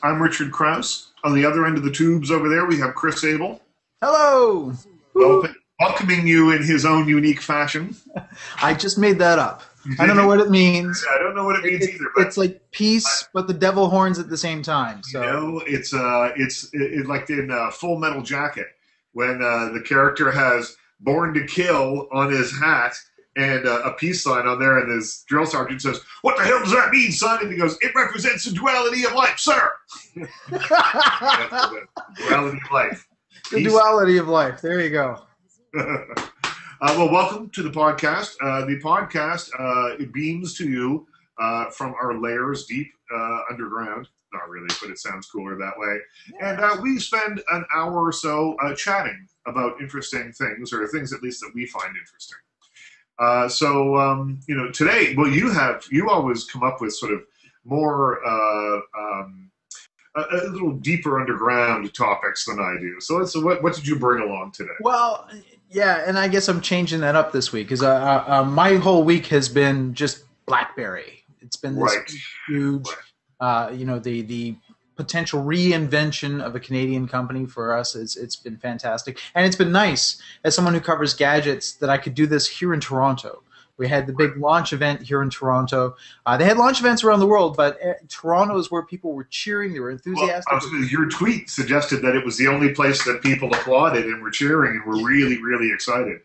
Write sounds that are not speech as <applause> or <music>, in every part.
Podcast. I'm Richard Crouse. On the other end of the tubes over there, we have Kris Abel. Hello. Welcoming you in his own unique fashion. I just made that up. I don't know what it means. I don't know what it means It- either. But it's like peace, but the devil horns at the same time. So you know, it's uh, it's it, it, like in uh, Full Metal Jacket when uh, the character has "Born to Kill" on his hat and uh, a peace sign on there, and his drill sergeant says, "What the hell does that mean, son?" And he goes, "It represents the duality of life, sir." <laughs> The duality of life. the duality of life. There you go. <laughs> uh, well, welcome to the podcast. Uh, the podcast uh, it beams to you uh, from our layers deep uh, underground. Not really, but it sounds cooler that way. And uh, we spend an hour or so uh, chatting about interesting things, or things at least that we find interesting. Uh, so, um, you know, today, well, you have you always come up with sort of more. Uh, um, a, a little deeper underground topics than I do. So, let's, what, what did you bring along today? Well, yeah, and I guess I'm changing that up this week because uh, uh, uh, my whole week has been just BlackBerry. It's been this Right. huge, uh, you know, the the potential reinvention of a Canadian company for us. It's it's been fantastic, and it's been nice as someone who covers gadgets that I could do this here in Toronto. We had the big launch event here in Toronto. Uh, they had launch events around the world, but uh, Toronto is where people were cheering. They were enthusiastic. Was your tweet suggested that it was the only place that people applauded and were cheering and were really, really excited.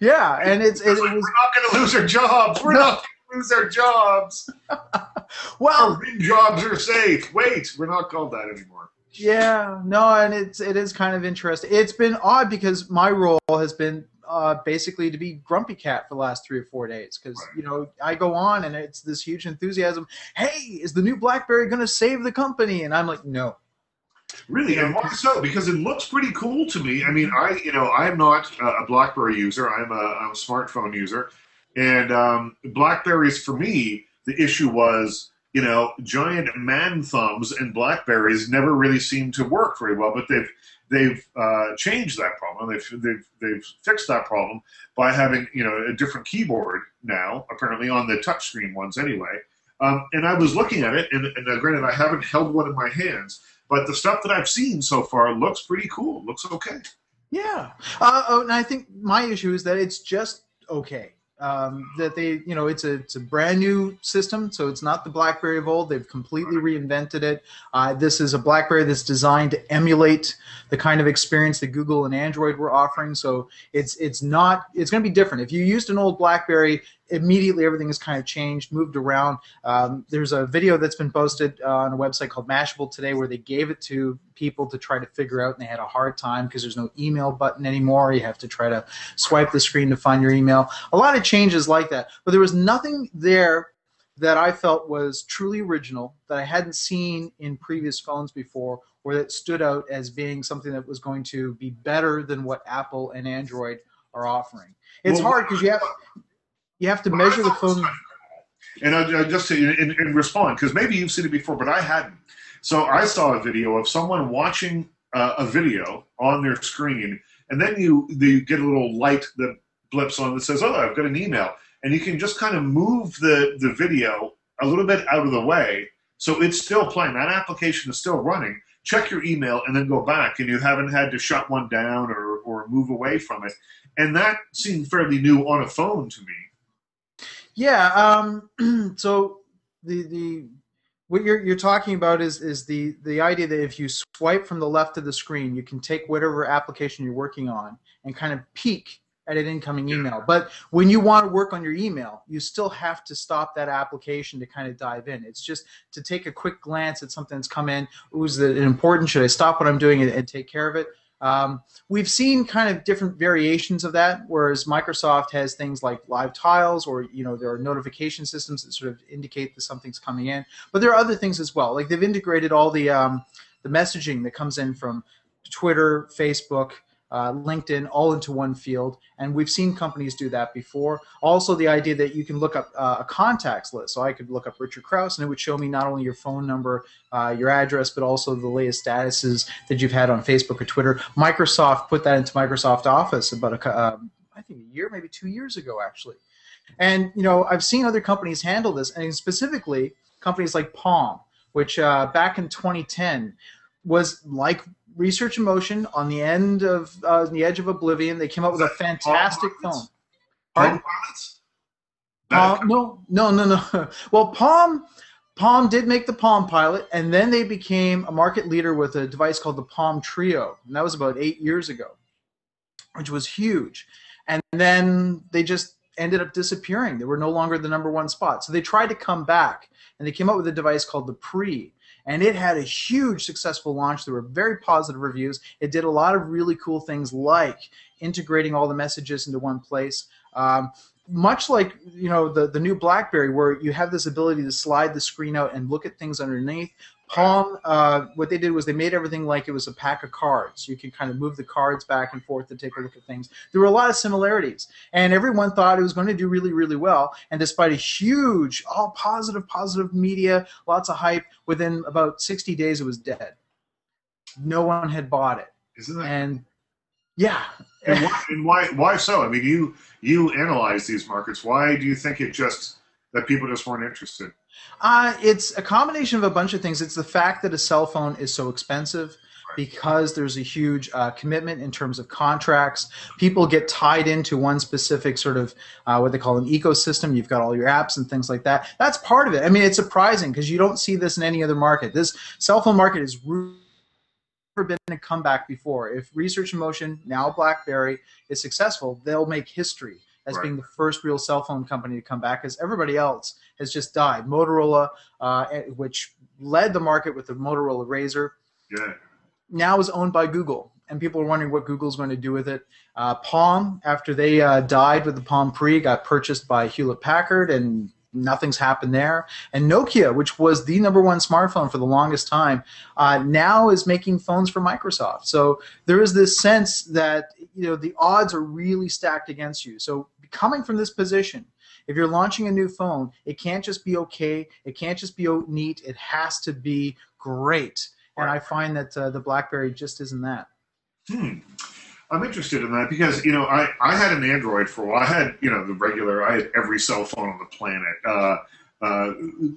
yeah, and it's it, It's it like, was we're not going to lose our jobs. We're No. not lose our jobs. <laughs> well. Our jobs are safe. Wait, we're not called that anymore. Yeah, no, and it's it is kind of interesting. It's been odd because my role has been uh, basically to be grumpy cat for the last three or four days because Right. you know I go on and it's this huge enthusiasm. Hey, is the new BlackBerry going to save the company? And I'm like, no. Really, and why so? Because it looks pretty cool to me. I mean, I you know I'm not a BlackBerry user. I'm a, I'm a smartphone user, and um, Blackberries for me the issue was you know giant man thumbs and Blackberries never really seemed to work very well. But they've they've uh, changed that problem. They've, they've they've fixed that problem by having you know a different keyboard now apparently on the touchscreen ones anyway. Um, and I was looking at it, and, and uh, granted I haven't held one in my hands. But the stuff that I've seen so far looks pretty cool. Looks okay. Yeah. Uh, oh, and I think my issue is that it's just okay. Um, that they, you know, it's a it's a brand new system, so it's not the BlackBerry of old. They've completely reinvented it. Uh, this is a BlackBerry that's designed to emulate the kind of experience that Google and Android were offering. So it's it's not it's going to be different. If you used an old BlackBerry, immediately everything has kind of changed, moved around. Um, there's a video that's been posted uh, on a website called Mashable today where they gave it to people to try to figure out, and they had a hard time because there's no email button anymore. You have to try to swipe the screen to find your email. A lot of changes like that, but there was nothing there that I felt was truly original that I hadn't seen in previous phones before, or that stood out as being something that was going to be better than what Apple and Android are offering. It's Well, hard because you have you have to measure the phone. And I, I just to in, in respond because maybe you've seen it before, but I hadn't. So I saw a video of someone watching uh, a video on their screen, and then you you get a little light that blips on that says, "Oh, I've got an email," and you can just kind of move the the video a little bit out of the way, so it's still playing. That application is still running. Check your email and then go back, and you haven't had to shut one down or or move away from it. And that seemed fairly new on a phone to me. Yeah. Um, <clears throat> so the the what you're you're talking about is is the the idea that if you swipe from the left of the screen, you can take whatever application you're working on and kind of peek at an incoming email. But when you want to work on your email, you still have to stop that application to kind of dive in. It's just to take a quick glance at something that's come in. Ooh, is it important? Should I stop what I'm doing and, and take care of it? Um, we've seen kind of different variations of that, whereas Microsoft has things like live tiles, or you know there are notification systems that sort of indicate that something's coming in. But there are other things as well. Like they've integrated all the um, the messaging that comes in from Twitter, Facebook, uh, LinkedIn, all into one field, and we've seen companies do that before. Also, the idea that you can look up uh, a contacts list. So I could look up Richard Crouse, and it would show me not only your phone number, uh, your address, but also the latest statuses that you've had on Facebook or Twitter. Microsoft put that into Microsoft Office about a, um, I think a year, maybe two years ago, actually. And you know, I've seen other companies handle this, and specifically companies like Palm, which uh, back in 2010 was like Research in Motion on the end of uh, the edge of oblivion. They came up with a fantastic film. Palm pilots? Uh, no, no, no, no. Well, Palm Palm did make the Palm Pilot, and then they became a market leader with a device called the Palm Treo, and that was about eight years ago, which was huge. And then they just ended up disappearing. They were no longer the number one spot. So they tried to come back, and they came up with a device called the Pre, and it had a huge successful launch. There were very positive reviews. It did a lot of really cool things like integrating all the messages into one place. Um, much like you know the the new BlackBerry, where you have this ability to slide the screen out and look at things underneath. Palm, uh, what they did was they made everything like it was a pack of cards. You can kind of move the cards back and forth to take a look at things. There were a lot of similarities, and everyone thought it was going to do really, really well. And despite a huge, all positive, positive media, lots of hype, within about 60 days it was dead. No one had bought it. Isn't that? And yeah, And why, and why? Why so? I mean, you you analyze these markets. Why do you think it just that people just weren't interested? Uh, it's a combination of a bunch of things. It's the fact that a cell phone is so expensive because there's a huge uh, commitment in terms of contracts. People get tied into one specific sort of uh, what they call an ecosystem. You've got all your apps and things like that. That's part of it. I mean, it's surprising because you don't see this in any other market. This cell phone market is never been a comeback before. If Research in Motion, now BlackBerry, is successful, they'll make history as Right. being the first real cell phone company to come back, because everybody else has just died. Motorola, uh, which led the market with the Motorola RAZR, Yeah. now is owned by Google, and people are wondering what Google's going to do with it. Uh, Palm, after they uh, died with the Palm Pre, got purchased by Hewlett Packard, and nothing's happened there. And Nokia, which was the number one smartphone for the longest time, uh, now is making phones for Microsoft. So there is this sense that you know the odds are really stacked against you. So coming from this position. If you're launching a new phone, it can't just be okay. It can't just be neat. It has to be great. And I find that uh, the BlackBerry just isn't that. Hmm. I'm interested in that because you know I, I had an Android for a while. I had you know the regular. I had every cell phone on the planet. Uh, uh,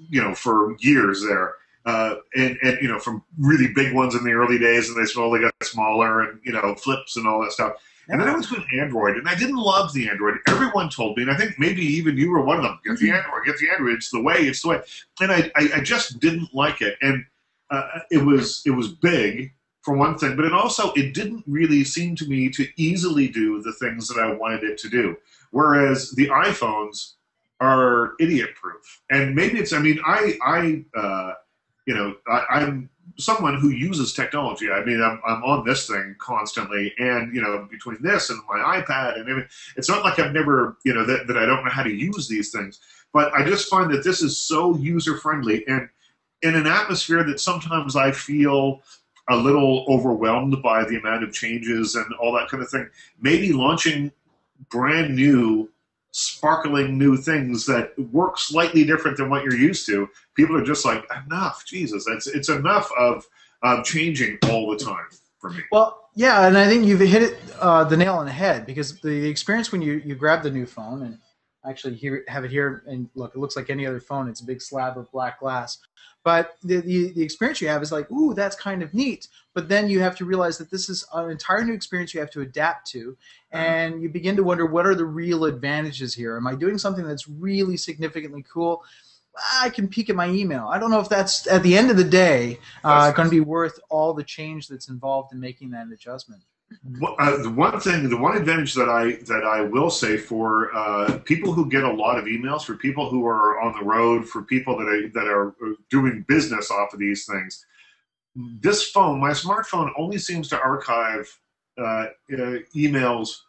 you know for years there, uh, and and you know from really big ones in the early days, and they slowly got smaller, and you know flips and all that stuff. And then I went to an Android, and I didn't love the Android. Everyone told me, and I think maybe even you were one of them. Get the Android, get the Android. It's the way. It's the way. And I, I, I just didn't like it. And uh, it was it was big for one thing, but it also it didn't really seem to me to easily do the things that I wanted it to do. Whereas the iPhones are idiot proof, and maybe it's. I mean, I I uh, you know I, I'm someone who uses technology. I mean, I'm, I'm on this thing constantly, and you know, between this and my iPad, and it's not like I've never, you know, that, that I don't know how to use these things. But I just find that this is so user friendly, and in an atmosphere that sometimes I feel a little overwhelmed by the amount of changes and all that kind of thing. Maybe launching brand new, sparkling new things that work slightly different than what you're used to. People are just like, enough, Jesus, it's it's enough of of changing all the time for me. Well, yeah, and I think you've hit it uh, the nail on the head because the, experience when you, you grab the new phone and actually here have it here and look, it looks like any other phone. It's a big slab of black glass, but the, the the experience you have is like, ooh, that's kind of neat. But then you have to realize that this is an entire new experience you have to adapt to, and you begin to wonder what are the real advantages here. Am I doing something that's really significantly cool? I can peek at my email. I don't know if that's at the end of the day uh, going to be worth all the change that's involved in making that adjustment. Uh, the one thing, the one advantage that I that I will say for uh, people who get a lot of emails, for people who are on the road, for people that are that are uh, doing business off of these things, this phone, my smartphone, only seems to archive uh, uh, emails.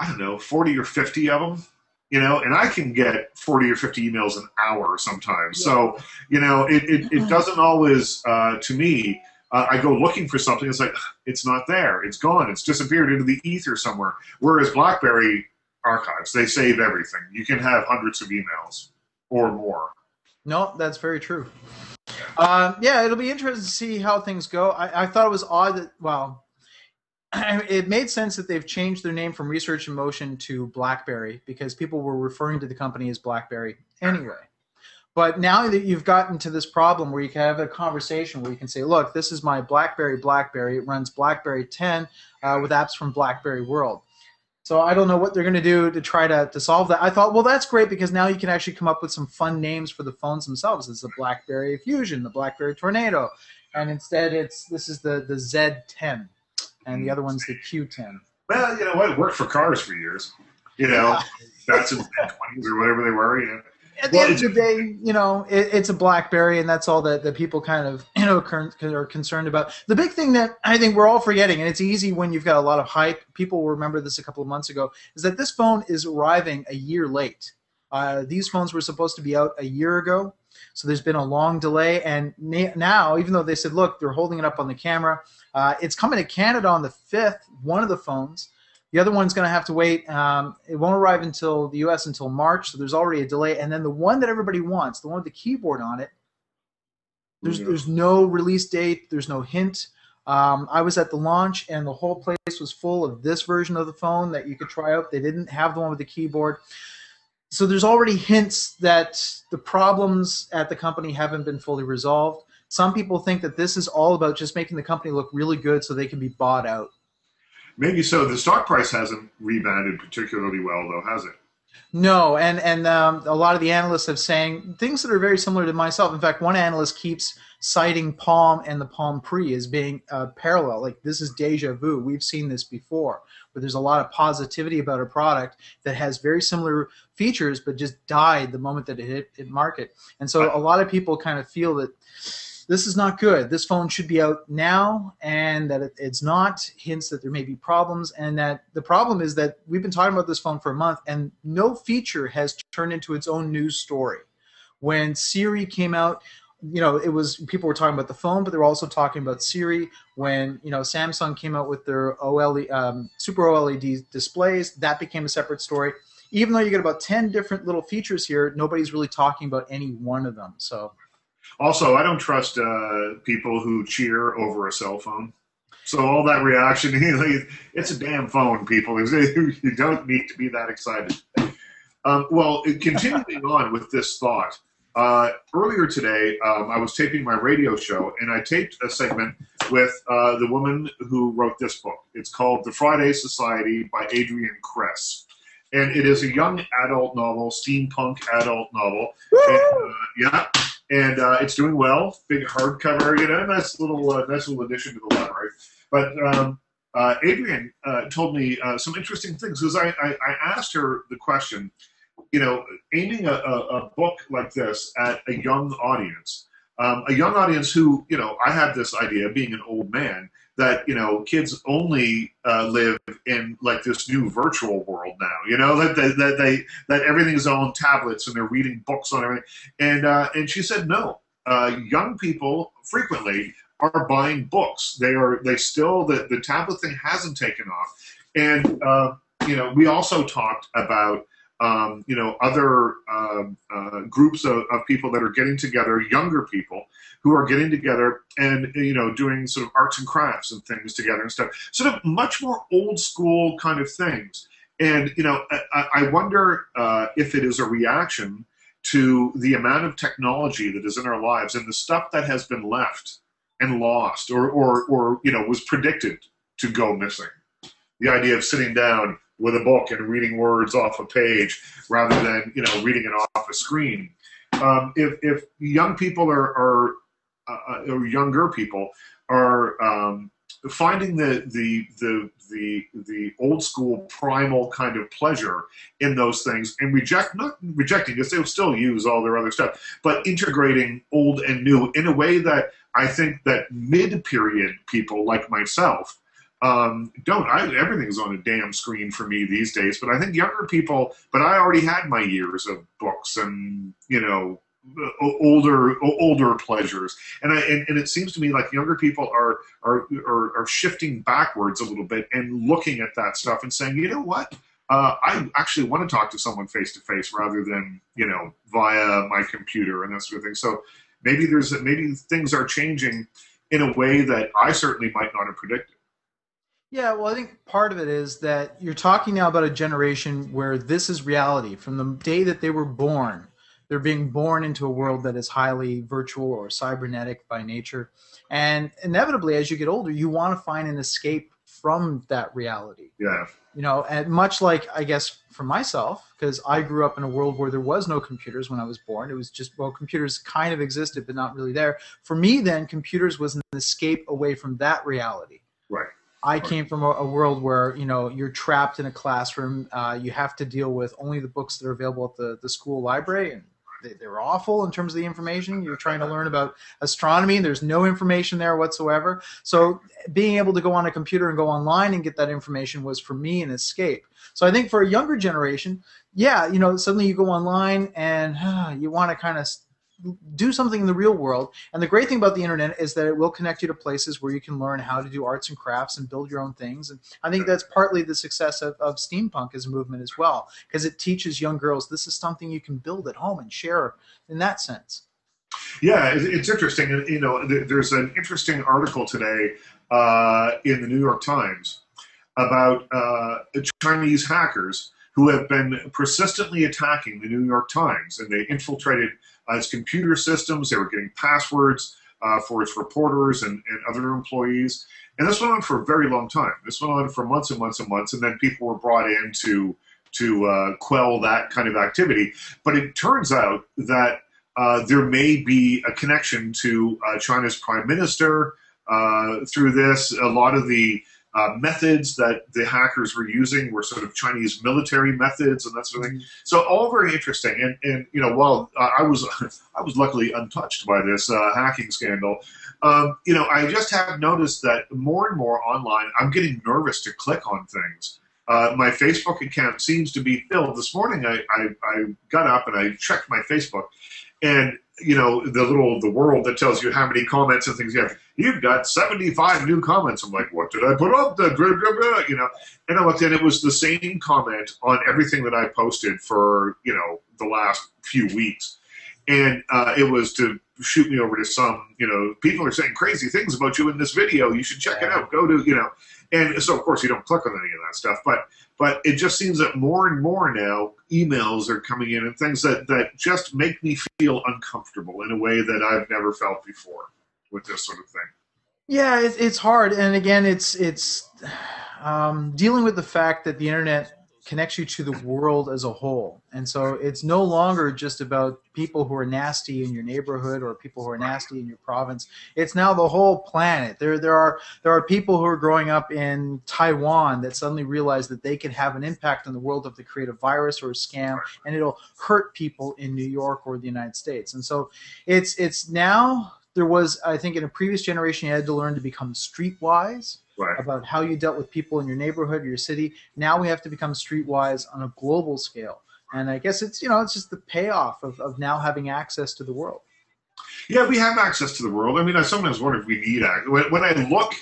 I don't know, forty or fifty of them. You know, and I can get forty or fifty emails an hour sometimes. So you know, it it, it doesn't always uh, to me. Uh, I go looking for something. It's like <sighs> it's not there. It's gone. It's disappeared into the ether somewhere. Whereas BlackBerry archives, they save everything. You can have hundreds of emails or more. No, that's very true. Um, yeah, it'll be interesting to see how things go. I, I thought it was odd that, well, <clears throat> it made sense that they've changed their name from Research in Motion to BlackBerry because people were referring to the company as BlackBerry anyway. But now that you've gotten to this problem where you can have a conversation where you can say, look, this is my BlackBerry BlackBerry. It runs BlackBerry 10 uh, with apps from BlackBerry World. So I don't know what they're going to do to try to, to solve that. I thought, well, that's great because now you can actually come up with some fun names for the phones themselves. It's the BlackBerry Fusion, the BlackBerry Tornado, and instead it's this is the the Z10, and the other one's the Q10. Well, you know what? It worked for cars for years. You know, that's in the 20s or whatever they were. You know, at the well, end of the day, you know, it, it's a BlackBerry, and that's all that, that people kind of you know are concerned about. The big thing that I think we're all forgetting, and it's easy when you've got a lot of hype. People remember this a couple of months ago, is that this phone is arriving a year late. Uh, these phones were supposed to be out a year ago, so there's been a long delay. And now, even though they said, look, they're holding it up on the camera, uh, it's coming to Canada on the fifth. One of the phones. The other one's going to have to wait. Um, it won't arrive until the U.S. until March, so there's already a delay. And then the one that everybody wants, the one with the keyboard on it, there's yeah. there's no release date. There's no hint. Um, I was at the launch, and the whole place was full of this version of the phone that you could try out. They didn't have the one with the keyboard. So there's already hints that the problems at the company haven't been fully resolved. Some people think that this is all about just making the company look really good so they can be bought out. Maybe so. The stock price hasn't rebounded particularly well, though, has it? No, and and um, a lot of the analysts have saying things that are very similar to myself. In fact, one analyst keeps citing Palm and the Palm Pre as being uh, parallel. Like this is deja vu. We've seen this before, where there's a lot of positivity about a product that has very similar features, but just died the moment that it hit, hit market. And so a lot of people kind of feel that this is not good. This phone should be out now, and that it, it's not. Hints that there may be problems, and that the problem is that we've been talking about this phone for a month, and no feature has turned into its own news story. When Siri came out, you know, it was people were talking about the phone, but they were also talking about Siri. When you know Samsung came out with their OLED, um, Super OLED displays, that became a separate story. Even though you get about ten different little features here, nobody's really talking about any one of them. So also, I don't trust uh, people who cheer over a cell phone. So all that reaction, <laughs> it's a damn phone, people. <laughs> You don't need to be that excited. Um, well, continuing on with this thought, uh, earlier today um, I was taping my radio show, and I taped a segment with uh, the woman who wrote this book. It's called The Friday Society by Adrienne Kress. And it is a young adult novel, steampunk adult novel. And, uh, yeah, and uh, it's doing well. Big hardcover, you know, nice little uh, nice little addition to the library. But um, uh, Adrienne uh, told me uh, some interesting things because I, I, I, asked her the question, you know, aiming a, a, a book like this at a young audience, um, a young audience who, you know, I had this idea, being an old man, that you know kids only uh, live in like this new virtual world now. You know that they, that they that everything's on tablets and they're reading books on everything. And uh, and she said no. Uh, young people frequently are buying books. They are they still the the tablet thing hasn't taken off. And uh, you know we also talked about um, you know, other uh, uh, groups of, of, people that are getting together, younger people who are getting together and, you know, doing sort of arts and crafts and things together and stuff. Sort of much more old school kind of things. And, you know, I, I wonder uh, if it is a reaction to the amount of technology that is in our lives and the stuff that has been left and lost or, or, or you know, was predicted to go missing. The idea of sitting down with a book and reading words off a page rather than you know reading it off a screen. Um, if, if young people are, are uh, or younger people are um, finding the, the the the the old school primal kind of pleasure in those things and reject not rejecting because they'll still use all their other stuff, but integrating old and new in a way that I think that mid period people like myself um, don't. I, everything's on a damn screen for me these days. But I think younger people. But I already had my years of books and you know older older pleasures and, I, and, and it seems to me like younger people are, are are are shifting backwards a little bit and looking at that stuff and saying you know what uh, I actually want to talk to someone face to face rather than you know via my computer and that sort of thing so maybe there's maybe things are changing in a way that I certainly might not have predicted yeah, well, I think part of it is that you're talking now about a generation where this is reality. From the day that they were born, they're being born into a world that is highly virtual or cybernetic by nature. And inevitably, as you get older, you want to find an escape from that reality. Yeah. You know, and much like I guess for myself, because I grew up in a world where there was no computers when I was born. It was just well, computers kind of existed, but not really there. For me, then computers was an escape away from that reality. Right. I came from a, a, world where you know you're trapped in a classroom. Uh, you have to deal with only the books that are available at the, the school library, and they, they're awful in terms of the information. You're trying to learn about astronomy, and there's no information there whatsoever. So being able to go on a computer and go online and get that information was for me an escape. So I think for a younger generation, yeah, you know, suddenly you go online and uh, <sighs> you want to kind of do something in the real world. And the great thing about the internet is that it will connect you to places where you can learn how to do arts and crafts and build your own things. And I think that's partly the success of, of steampunk as a movement as well, because it teaches young girls this is something you can build at home and share in that sense. Yeah, it's interesting. You know, there's an interesting article today uh, in the New York Times about uh, Chinese hackers who have been persistently attacking the New York Times, and they infiltrated its computer systems. They were getting passwords uh, for its reporters and, and other employees. And this went on for a very long time. This went on for months and months and months, and then people were brought in to to uh, quell that kind of activity. But it turns out that uh, there may be a connection to uh, China's prime minister uh, through this. A lot of the uh, methods that the hackers were using were sort of Chinese military methods and that sort of thing. Mm-hmm. So all very interesting. And, and you know, while I was <laughs> I was luckily untouched by this uh, hacking scandal, um, you know, I just have noticed that more and more online, I'm getting nervous to click on things. Uh, my Facebook account seems to be filled. This morning, I, I, I got up and I checked my Facebook, and you know the little the world that tells you how many comments and things you have. You've got seventy five new comments. I'm like, what did I put up? The you know, and I looked and it was the same comment on everything that I posted for you know the last few weeks, and uh, it was to shoot me over to some you know people are saying crazy things about you in this video. You should check it out. Go to you know, and so of course you don't click on any of that stuff, but but it just seems that more and more now emails are coming in and things that, that just make me feel uncomfortable in a way that I've never felt before with this sort of thing. Yeah, it, it's hard, and again, it's it's um, dealing with the fact that the internet connects you to the world as a whole. And so it's no longer just about people who are nasty in your neighborhood or people who are nasty in your province. It's now the whole planet. There there are there are people who are growing up in Taiwan that suddenly realize that they can have an impact on the world if they create a virus or a scam and it'll hurt people in New York or the United States. And so it's it's now there was I think in a previous generation you had to learn to become streetwise right. about how you dealt with people in your neighborhood, your city. Now we have to become streetwise on a global scale. And I guess it's you know it's just the payoff of, of now having access to the world. Yeah, we have access to the world. I mean, I sometimes wonder if we need access. When, when I look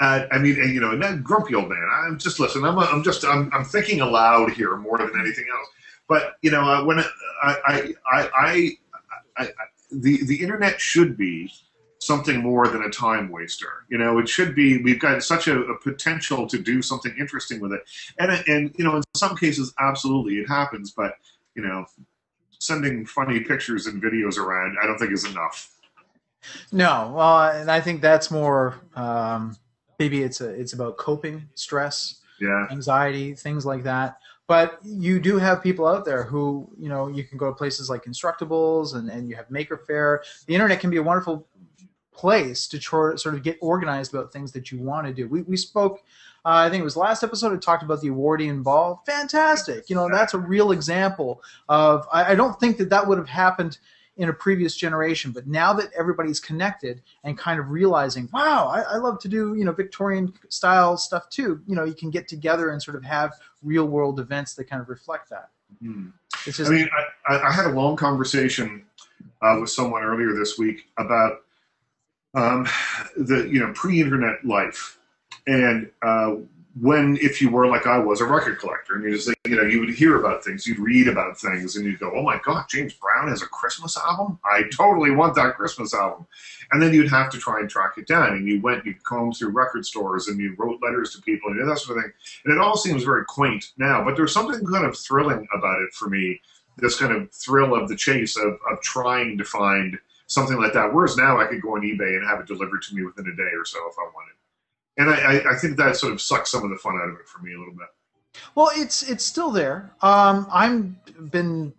at, I mean, and, you know, and that grumpy old man. I'm just listen. I'm, I'm just, I'm, I'm thinking aloud here more than anything else. But you know, uh, when I, I, I, I, I, the the internet should be something more than a time waster. You know, it should be. We've got such a, a, potential to do something interesting with it, and and you know, in some cases, absolutely, it happens. But you know, sending funny pictures and videos around, I don't think is enough. No, well, and I think that's more. Um, maybe it's a it's about coping, stress, yeah, anxiety, things like that. But you do have people out there who, you know, you can go to places like Constructables and, and you have Maker Faire. The internet can be a wonderful place to try, sort of get organized about things that you want to do. We, we spoke, uh, I think it was last episode, we talked about the Edwardian ball. Fantastic. You know, that's a real example of, I, I don't think that that would have happened in a previous generation, but now that everybody's connected and kind of realizing, wow, I, I love to do, you know, Victorian style stuff too. You know, you can get together and sort of have real world events that kind of reflect that. Mm-hmm. It's just, I mean, I, I, had a long conversation uh, with someone earlier this week about um, the you know pre-internet life, and uh, when if you were like I was a record collector, and you just you know you would hear about things, you'd read about things, and you'd go, oh my god, James Brown has a Christmas album. I totally want that Christmas album, and then you'd have to try and track it down, and you went, you combed through record stores, and you wrote letters to people, and that sort of thing, and it all seems very quaint now, but there's something kind of thrilling about it for me this kind of thrill of the chase of, of trying to find something like that. Whereas now I could go on eBay and have it delivered to me within a day or so if I wanted. And I, I, I think that sort of sucks some of the fun out of it for me a little bit. Well, it's it's still there. Um, I'm been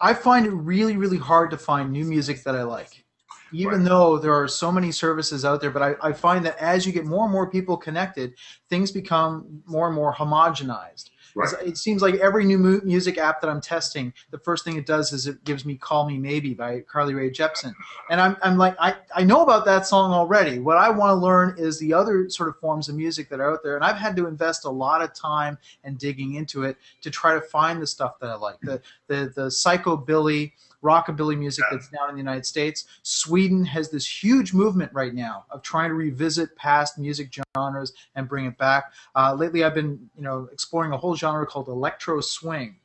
I find it really really hard to find new music that I like, even Right. though there are so many services out there. But I, I find that as you get more and more people connected, things become more and more homogenized. Right. It seems like every new mu- music app that I'm testing, the first thing it does is it gives me "Call Me Maybe" by Carly Rae Jepsen, and I'm I'm like I I know about that song already. What I want to learn is the other sort of forms of music that are out there, and I've had to invest a lot of time and digging into it to try to find the stuff that I like. The the the psychobilly, rockabilly music that's down in the United States. Sweden has this huge movement right now of trying to revisit past music genres and bring it back. Uh, lately, I've been you know exploring a whole genre called electro swing.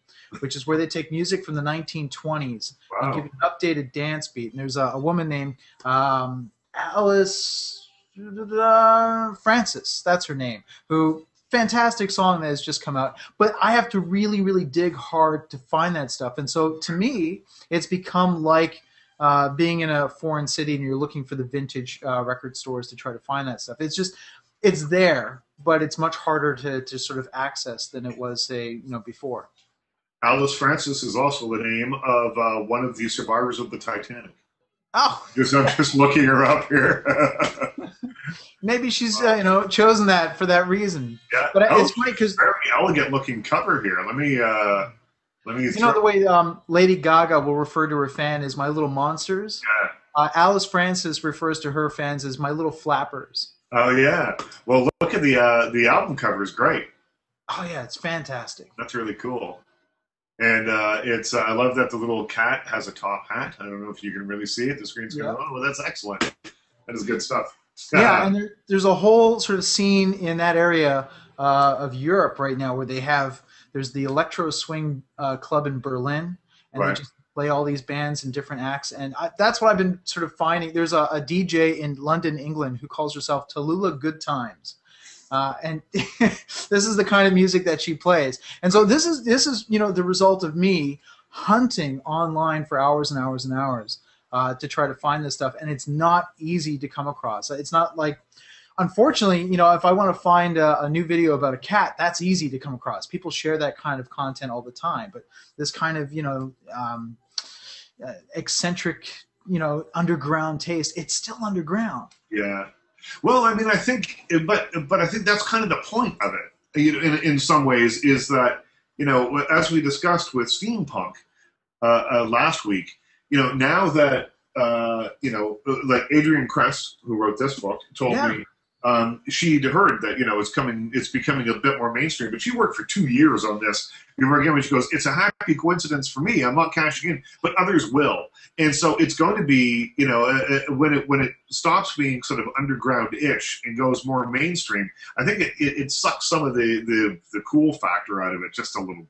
Which is where they take music from the 1920s and give it an updated dance beat. And there's a, a woman named um, Alice uh, Francis, that's her name, who fantastic song that has just come out. But I have to really, really dig hard to find that stuff. And so to me, it's become like uh, being in a foreign city and you're looking for the vintage uh, record stores to try to find that stuff. It's just it's there, but it's much harder to, to sort of access than it was say you know before. Alice Francis is also the name of uh, one of the survivors of the Titanic. Oh, Because I'm just looking her up here. <laughs> maybe she's uh, you know chosen that for that reason. yeah. But Oh, it's funny because very elegant looking cover here. Let me uh, let me. you know the way um, Lady Gaga will refer to her fan as "my little monsters." Yeah. Uh, Alice Francis refers to her fans as "my little flappers." Oh yeah. Well, look at the uh, the album cover is great. Oh yeah, it's fantastic. That's really cool. And uh, it's uh, I love that the little cat has a top hat. I don't know if you can really see it. The screen's going. Yeah. Oh, well, that's excellent. That is good stuff. Yeah, and there, there's a whole sort of scene in that area uh, of Europe right now where they have there's the electro swing uh, club in Berlin, and Right. they just play all these bands and different acts, and I, that's what I've been sort of finding. There's a, a DJ in London, England, who calls herself Tallulah Good Times. Uh, and <laughs> this is the kind of music that she plays, and so this is this is you know the result of me hunting online for hours and hours and hours uh, to try to find this stuff, and it's not easy to come across. It's not like, unfortunately, you know, if I want to find a, a new video about a cat, that's easy to come across. People share that kind of content all the time, but this kind of, you know, um, uh, eccentric, you know, underground taste, it's still underground. Yeah. Well, I mean, I think, but but I think that's kind of the point of it. You know, in in some ways, is that you know, as we discussed with steampunk uh, uh, last week, you know, now that uh, you know, like Adrienne Kress, who wrote this book, told Yeah. me um, she'd heard that you know it's coming, it's becoming a bit more mainstream. But she worked for two years on this. You know, again, when she goes, it's a happy coincidence for me. I'm not cashing in, but others will, and so it's going to be, you know, uh, uh, when it when it stops being sort of underground-ish and goes more mainstream. I think it, it, it sucks some of the, the the cool factor out of it just a little bit.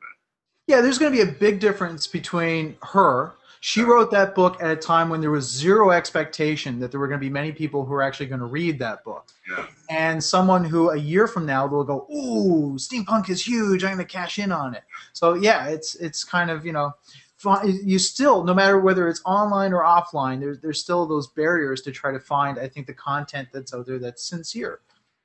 Yeah, there's going to be a big difference between her. She wrote that book at a time when there was zero expectation that there were going to be many people who were actually going to read that book. Yeah. And someone who a year from now will go, "Ooh, steampunk is huge. I'm going to cash in on it." So yeah, it's it's kind of you know, you still no matter whether it's online or offline, there's there's still those barriers to try to find. I think the content that's out there that's sincere.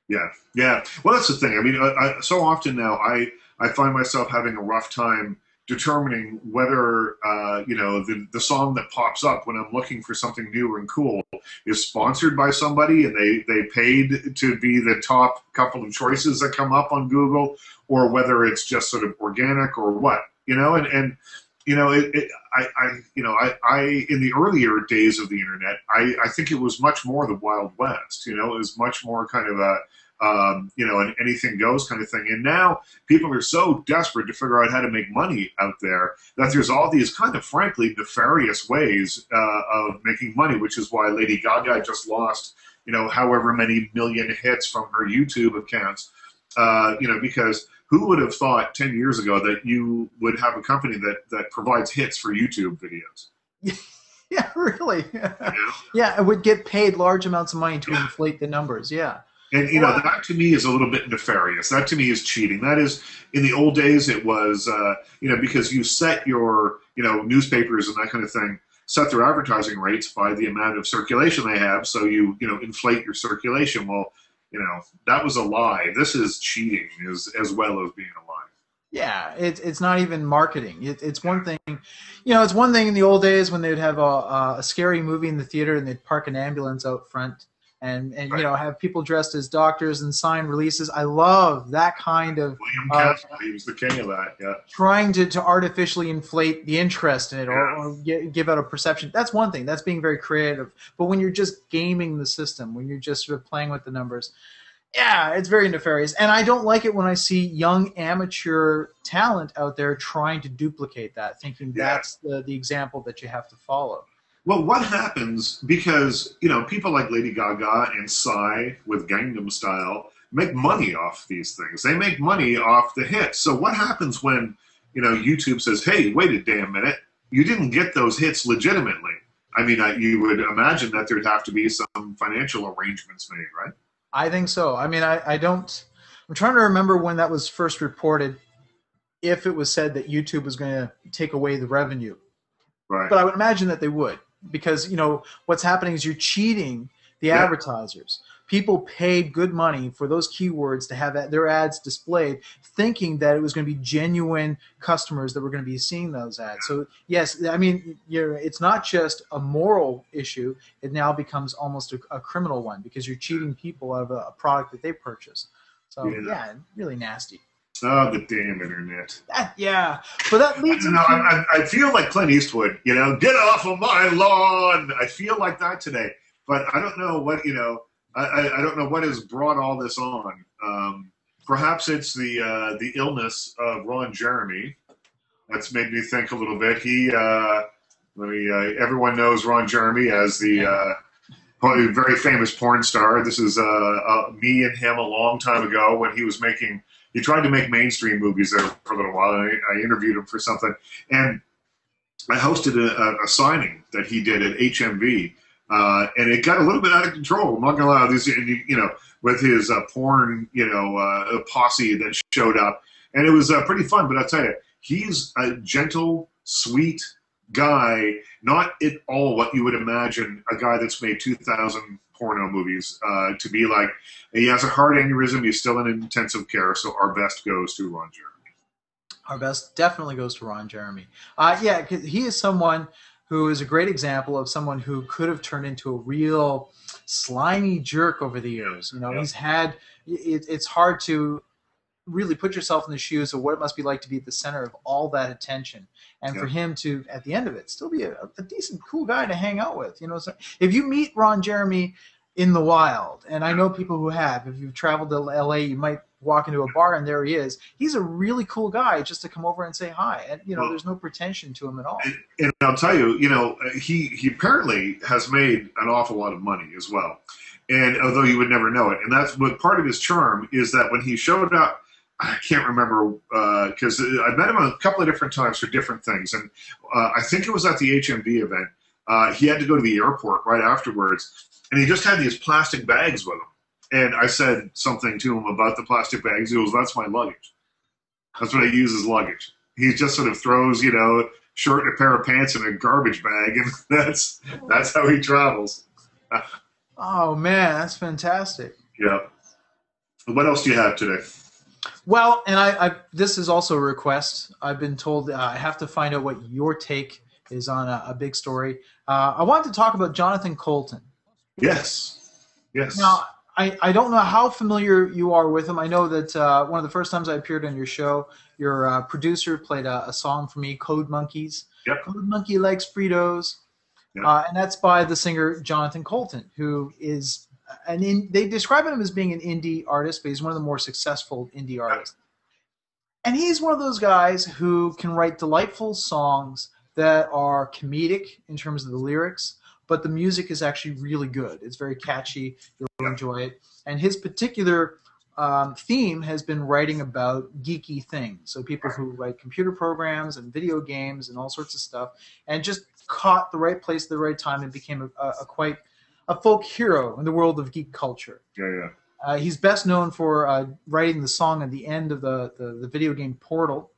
Yeah, yeah. Well, that's the thing. I mean, I, I, so often now I I find myself having a rough time determining whether uh, you know the the song that pops up when I'm looking for something new and cool is sponsored by somebody and they they paid to be the top couple of choices that come up on Google, or whether it's just sort of organic or what you know. And and you know, it, it, I, I you know I, I in the earlier days of the internet, I, I think it was much more the Wild West. You know, it was much more kind of a um, you know, an anything goes kind of thing. And now people are so desperate to figure out how to make money out there that there's all these kind of frankly nefarious ways uh, of making money, which is why Lady Gaga just lost, you know, however many million hits from her YouTube accounts. Uh, you know, because who would have thought 10 years ago that you would have a company that, that provides hits for YouTube videos? <laughs> Yeah, really. <laughs> Know? yeah, it would get paid large amounts of money to inflate the numbers. Yeah. And you know that to me is a little bit nefarious. That to me is cheating. That is in the old days it was uh, you know because you set your you know newspapers and that kind of thing set their advertising rates by the amount of circulation they have. So you you know inflate your circulation. Well, you know that was a lie. This is cheating as as well as being a lie. Yeah, it's it's not even marketing. It, it's one thing, you know, it's one thing in the old days when they'd have a, a scary movie in the theater and they'd park an ambulance out front and and right. you know have people dressed as doctors and sign releases. I love that kind of. William uh, Castle, he was the king of that. Yeah. Trying to, to artificially inflate the interest in it or, or get, give out a perception. That's one thing. That's being very creative. But when you're just gaming the system, when you're just sort of playing with the numbers, yeah, it's very nefarious. And I don't like it when I see young amateur talent out there trying to duplicate that, thinking yeah. that's the, the example that you have to follow. Well, what happens because you know people like Lady Gaga and Psy with Gangnam Style make money off these things. They make money off the hits. So what happens when you know YouTube says, "Hey, wait a damn minute, you didn't get those hits legitimately"? I mean, you would imagine that there'd have to be some financial arrangements made, right? I think so. I mean, I, I don't. I'm trying to remember when that was first reported. If it was said that YouTube was going to take away the revenue, right? But I would imagine that they would because you know what's happening is you're cheating the yeah. advertisers. People paid good money for those keywords to have their ads displayed, thinking that it was going to be genuine customers that were going to be seeing those ads. So yes, I mean, it's not just a moral issue; it now becomes almost a, a criminal one because you're cheating people out of a, a product that they purchased. So yeah, yeah really nasty. Oh, the damn internet. That, yeah, but that leads. No, I, I, feel like Clint Eastwood. You know, get off of my lawn. I feel like that today, but I don't know what you know. I, I don't know what has brought all this on. Um, perhaps it's the uh, the illness of Ron Jeremy. That's made me think a little bit. He, uh, let me. Uh, everyone knows Ron Jeremy as the uh, very famous porn star. This is uh, uh, me and him a long time ago when he was making he tried to make mainstream movies there for a little while. And I, I interviewed him for something, and I hosted a, a, signing that he did at HMV, uh, and it got a little bit out of control. I'm not gonna lie, this you know with his uh, porn you know uh, posse that showed up, and it was uh, pretty fun. But I'll tell you, he's a gentle, sweet guy, not at all what you would imagine a guy that's made 2,000 porno movies uh, to be like. He has a heart aneurysm. He's still in intensive care. So our best goes to Ron Jeremy. Our best definitely goes to Ron Jeremy. Uh, yeah, he is someone who is a great example of someone who could have turned into a real slimy jerk over the years. You know, yeah. he's had. It, it's hard to really put yourself in the shoes of what it must be like to be at the center of all that attention. And yeah. for him to at the end of it still be a, a, decent cool guy to hang out with you know so if you meet ron jeremy in the wild and i know people who have if you've traveled to la you might walk into a bar and there he is he's a really cool guy just to come over and say hi and you know well, there's no pretension to him at all. And, and i'll tell you you know he he apparently has made an awful lot of money as well. And although you would never know it and that's what part of his charm is that when he showed up I can't remember because uh, I met him a couple of different times for different things, and uh, I think it was at the HMV event. Uh, he had to go to the airport right afterwards, and he just had these plastic bags with him. And I said something to him about the plastic bags. He goes, "That's my luggage. That's what I use as luggage." He just sort of throws, you know, shirt and a pair of pants in a garbage bag, and <laughs> that's that's how he travels. oh man, that's fantastic. Yeah. What else do you have today? Well, and I, I, this is also a request. I've been told uh, I have to find out what your take is on a, a big story. Uh, I wanted to talk about Jonathan Coulton. Yes. Yes. Now, I, I don't know how familiar you are with him. I know that uh, one of the first times I appeared on your show, your uh, producer played a, a, song for me, Code Monkeys. Yep. Code Monkey likes Fritos. Yep. Uh, and that's by the singer Jonathan Coulton, who is an in, they describe him as being an indie artist, but he's one of the more successful indie artists. And he's one of those guys who can write delightful songs that are comedic in terms of the lyrics, but the music is actually really good. It's very catchy. You'll enjoy it. And his particular um, theme has been writing about geeky things. So people who write computer programs and video games and all sorts of stuff, and just caught the right place at the right time and became a, a, a quite – a folk hero in the world of geek culture. Yeah, yeah. Uh, he's best known for uh, writing the song at the end of the, the, the video game Portal,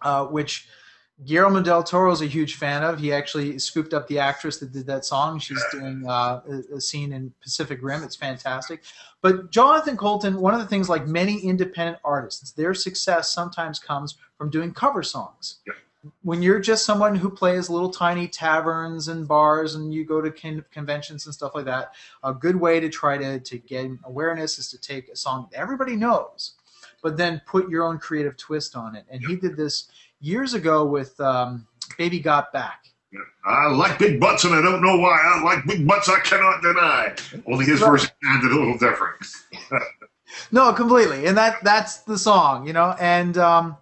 uh, which Guillermo del Toro is a huge fan of. He actually scooped up the actress that did that song. She's doing uh, a, a, scene in Pacific Rim. It's fantastic. But Jonathan Coulton, one of the things, like many independent artists, their success sometimes comes from doing cover songs. When you're just someone who plays little tiny taverns and bars and you go to con- conventions and stuff like that, a good way to try to, to get awareness is to take a song that everybody knows, but then put your own creative twist on it. And he did this years ago with um, Baby Got Back. I like big butts, and I don't know why. I like big butts, I cannot deny. Only his version sounded a little different. <laughs> no, completely, and that that's the song, you know. And um,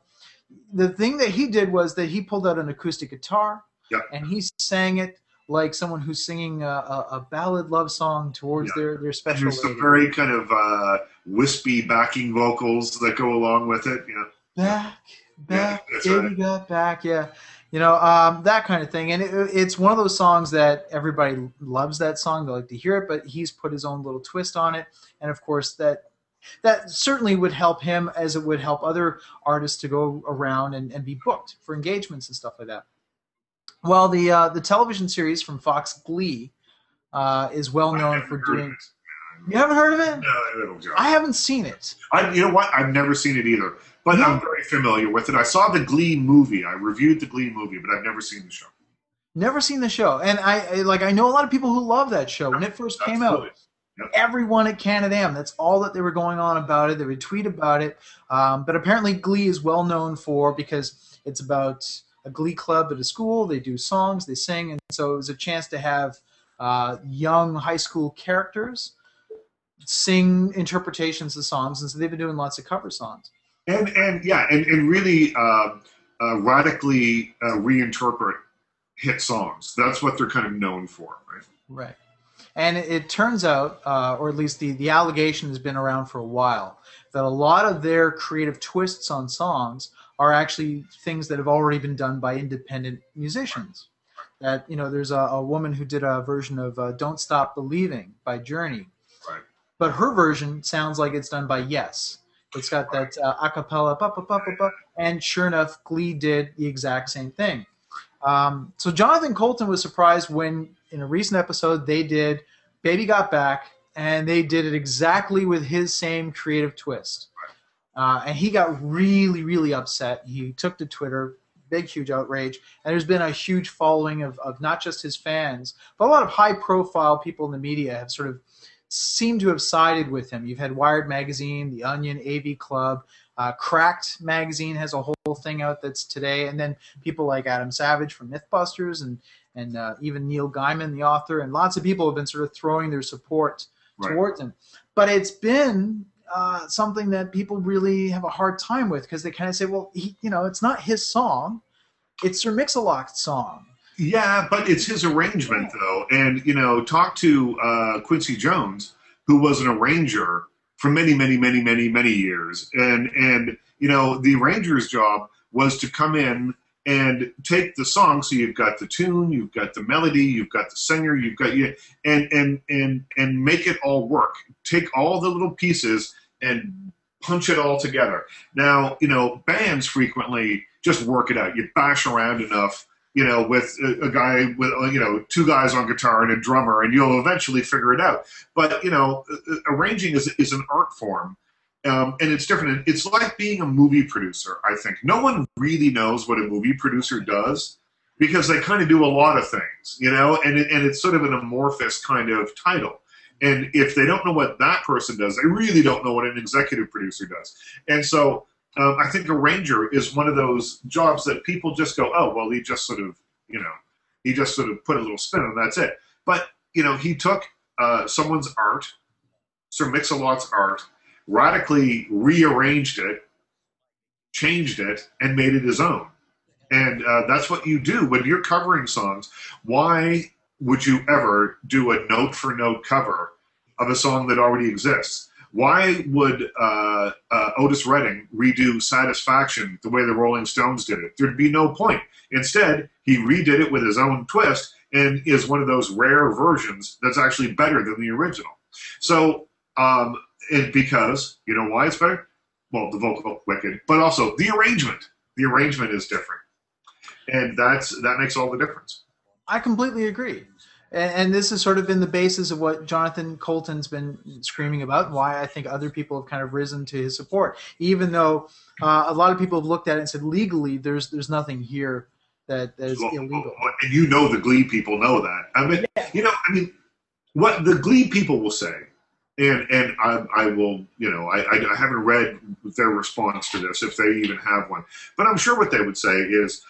the thing that he did was that he pulled out an acoustic guitar yep. and he sang it like someone who's singing a, a, a ballad love song towards their, their special There's some very kind of uh, wispy backing vocals that go along with it. You know. Back, back, yeah, baby right. got back. Yeah. You know, um, that kind of thing. And it, it's one of those songs that everybody loves that song. They like to hear it, but he's put his own little twist on it. And of course, that that certainly would help him as it would help other artists to go around and, and be booked for engagements and stuff like that. Well, the uh, the television series from Fox Glee uh, is well known for doing. You haven't heard of it? No, I haven't seen it. I, you know what? I've never seen it either, but no. I'm very familiar with it. I saw the Glee movie. I reviewed the Glee movie, but I've never seen the show. Never seen the show, and I, I like. I know a lot of people who love that show when it first came out. Yep. Everyone at Canada that's all that they were going on about it. They would tweet about it. Um, but apparently, Glee is well known for because it's about a Glee club at a school. They do songs, they sing, and so it was a chance to have uh, young high school characters sing interpretations of songs, and so they've been doing lots of cover songs. And and yeah, and and really uh, uh, radically uh, reinterpret hit songs. That's what they're kind of known for, right? Right. And it, turns out, uh, or at least the, the allegation has been around for a while, that a lot of their creative twists on songs are actually things that have already been done by independent musicians. That, you know, there's a, a woman who did a version of uh, Don't Stop Believing by Journey. Right. But her version sounds like it's done by Yes. It's got that uh, a cappella, ba, ba, ba, ba, and sure enough, Glee did the exact same thing. Um, so Jonathan Coulton was surprised when, in a recent episode, they did "Baby Got Back," and they did it exactly with his same creative twist. Uh, and he got really, really upset. He took to Twitter, big, huge outrage. And there's been a huge following of, of not just his fans, but a lot of high-profile people in the media have sort of seemed to have sided with him. You've had Wired Magazine, The Onion, AV Club, uh, Cracked magazine has a whole thing out that's today, and then people like Adam Savage from MythBusters and and uh, even Neil Gaiman, the author, and lots of people have been sort of throwing their support right. towards him. But it's been uh, something that people really have a hard time with because they kind of say, well, he, you know, it's not his song, it's Sir Mix-a-Lot's song. Yeah, but it's his arrangement though, and you know, talk to uh, Quincy Jones, who was an arranger for many, many, many, many, many years. And and you know, the arranger's job was to come in and take the song. So you've got the tune, you've got the melody, you've got the singer, you've got you, and and and and make it all work. Take all the little pieces and punch it all together. Now, you know, bands frequently just work it out. You bash around enough you know, with a, a, guy with, uh, you know, two guys on guitar and a drummer, and you'll eventually figure it out. But, you know, arranging is, is an art form. Um, and it's different. It's like being a movie producer, I think. No one really knows what a movie producer does because they kind of do a lot of things, you know, and, it, and it's sort of an amorphous kind of title. And if they don't know what that person does, they really don't know what an executive producer does. And so um, I think a ranger is one of those jobs that people just go, oh, well, he just sort of, you know, he just sort of put a little spin and that's it. But, you know, he took uh, someone's art, Sir Mix-a-Lot's art, radically rearranged it, changed it, and made it his own. And uh, that's what you do when you're covering songs. Why would you ever do a note for note cover of a song that already exists? Why would uh, uh, Otis Redding redo Satisfaction the way the Rolling Stones did it? There'd be no point. Instead, he redid it with his own twist and is one of those rare versions that's actually better than the original. So, um, it, because you know why it's better. Well, the vocal wicked, but also the arrangement. The arrangement is different, and that's that makes all the difference. I completely agree. And, and this has sort of been the basis of what Jonathan Coulton's been screaming about, why I think other people have kind of risen to his support. Even though uh, a lot of people have looked at it and said legally, there's there's nothing here that, that is Well, illegal. And you know the Glee people know that. I mean, you know, I mean, what the Glee people will say, and and I, I will, you know, I, I I haven't read their response to this if they even have one, but I'm sure what they would say is,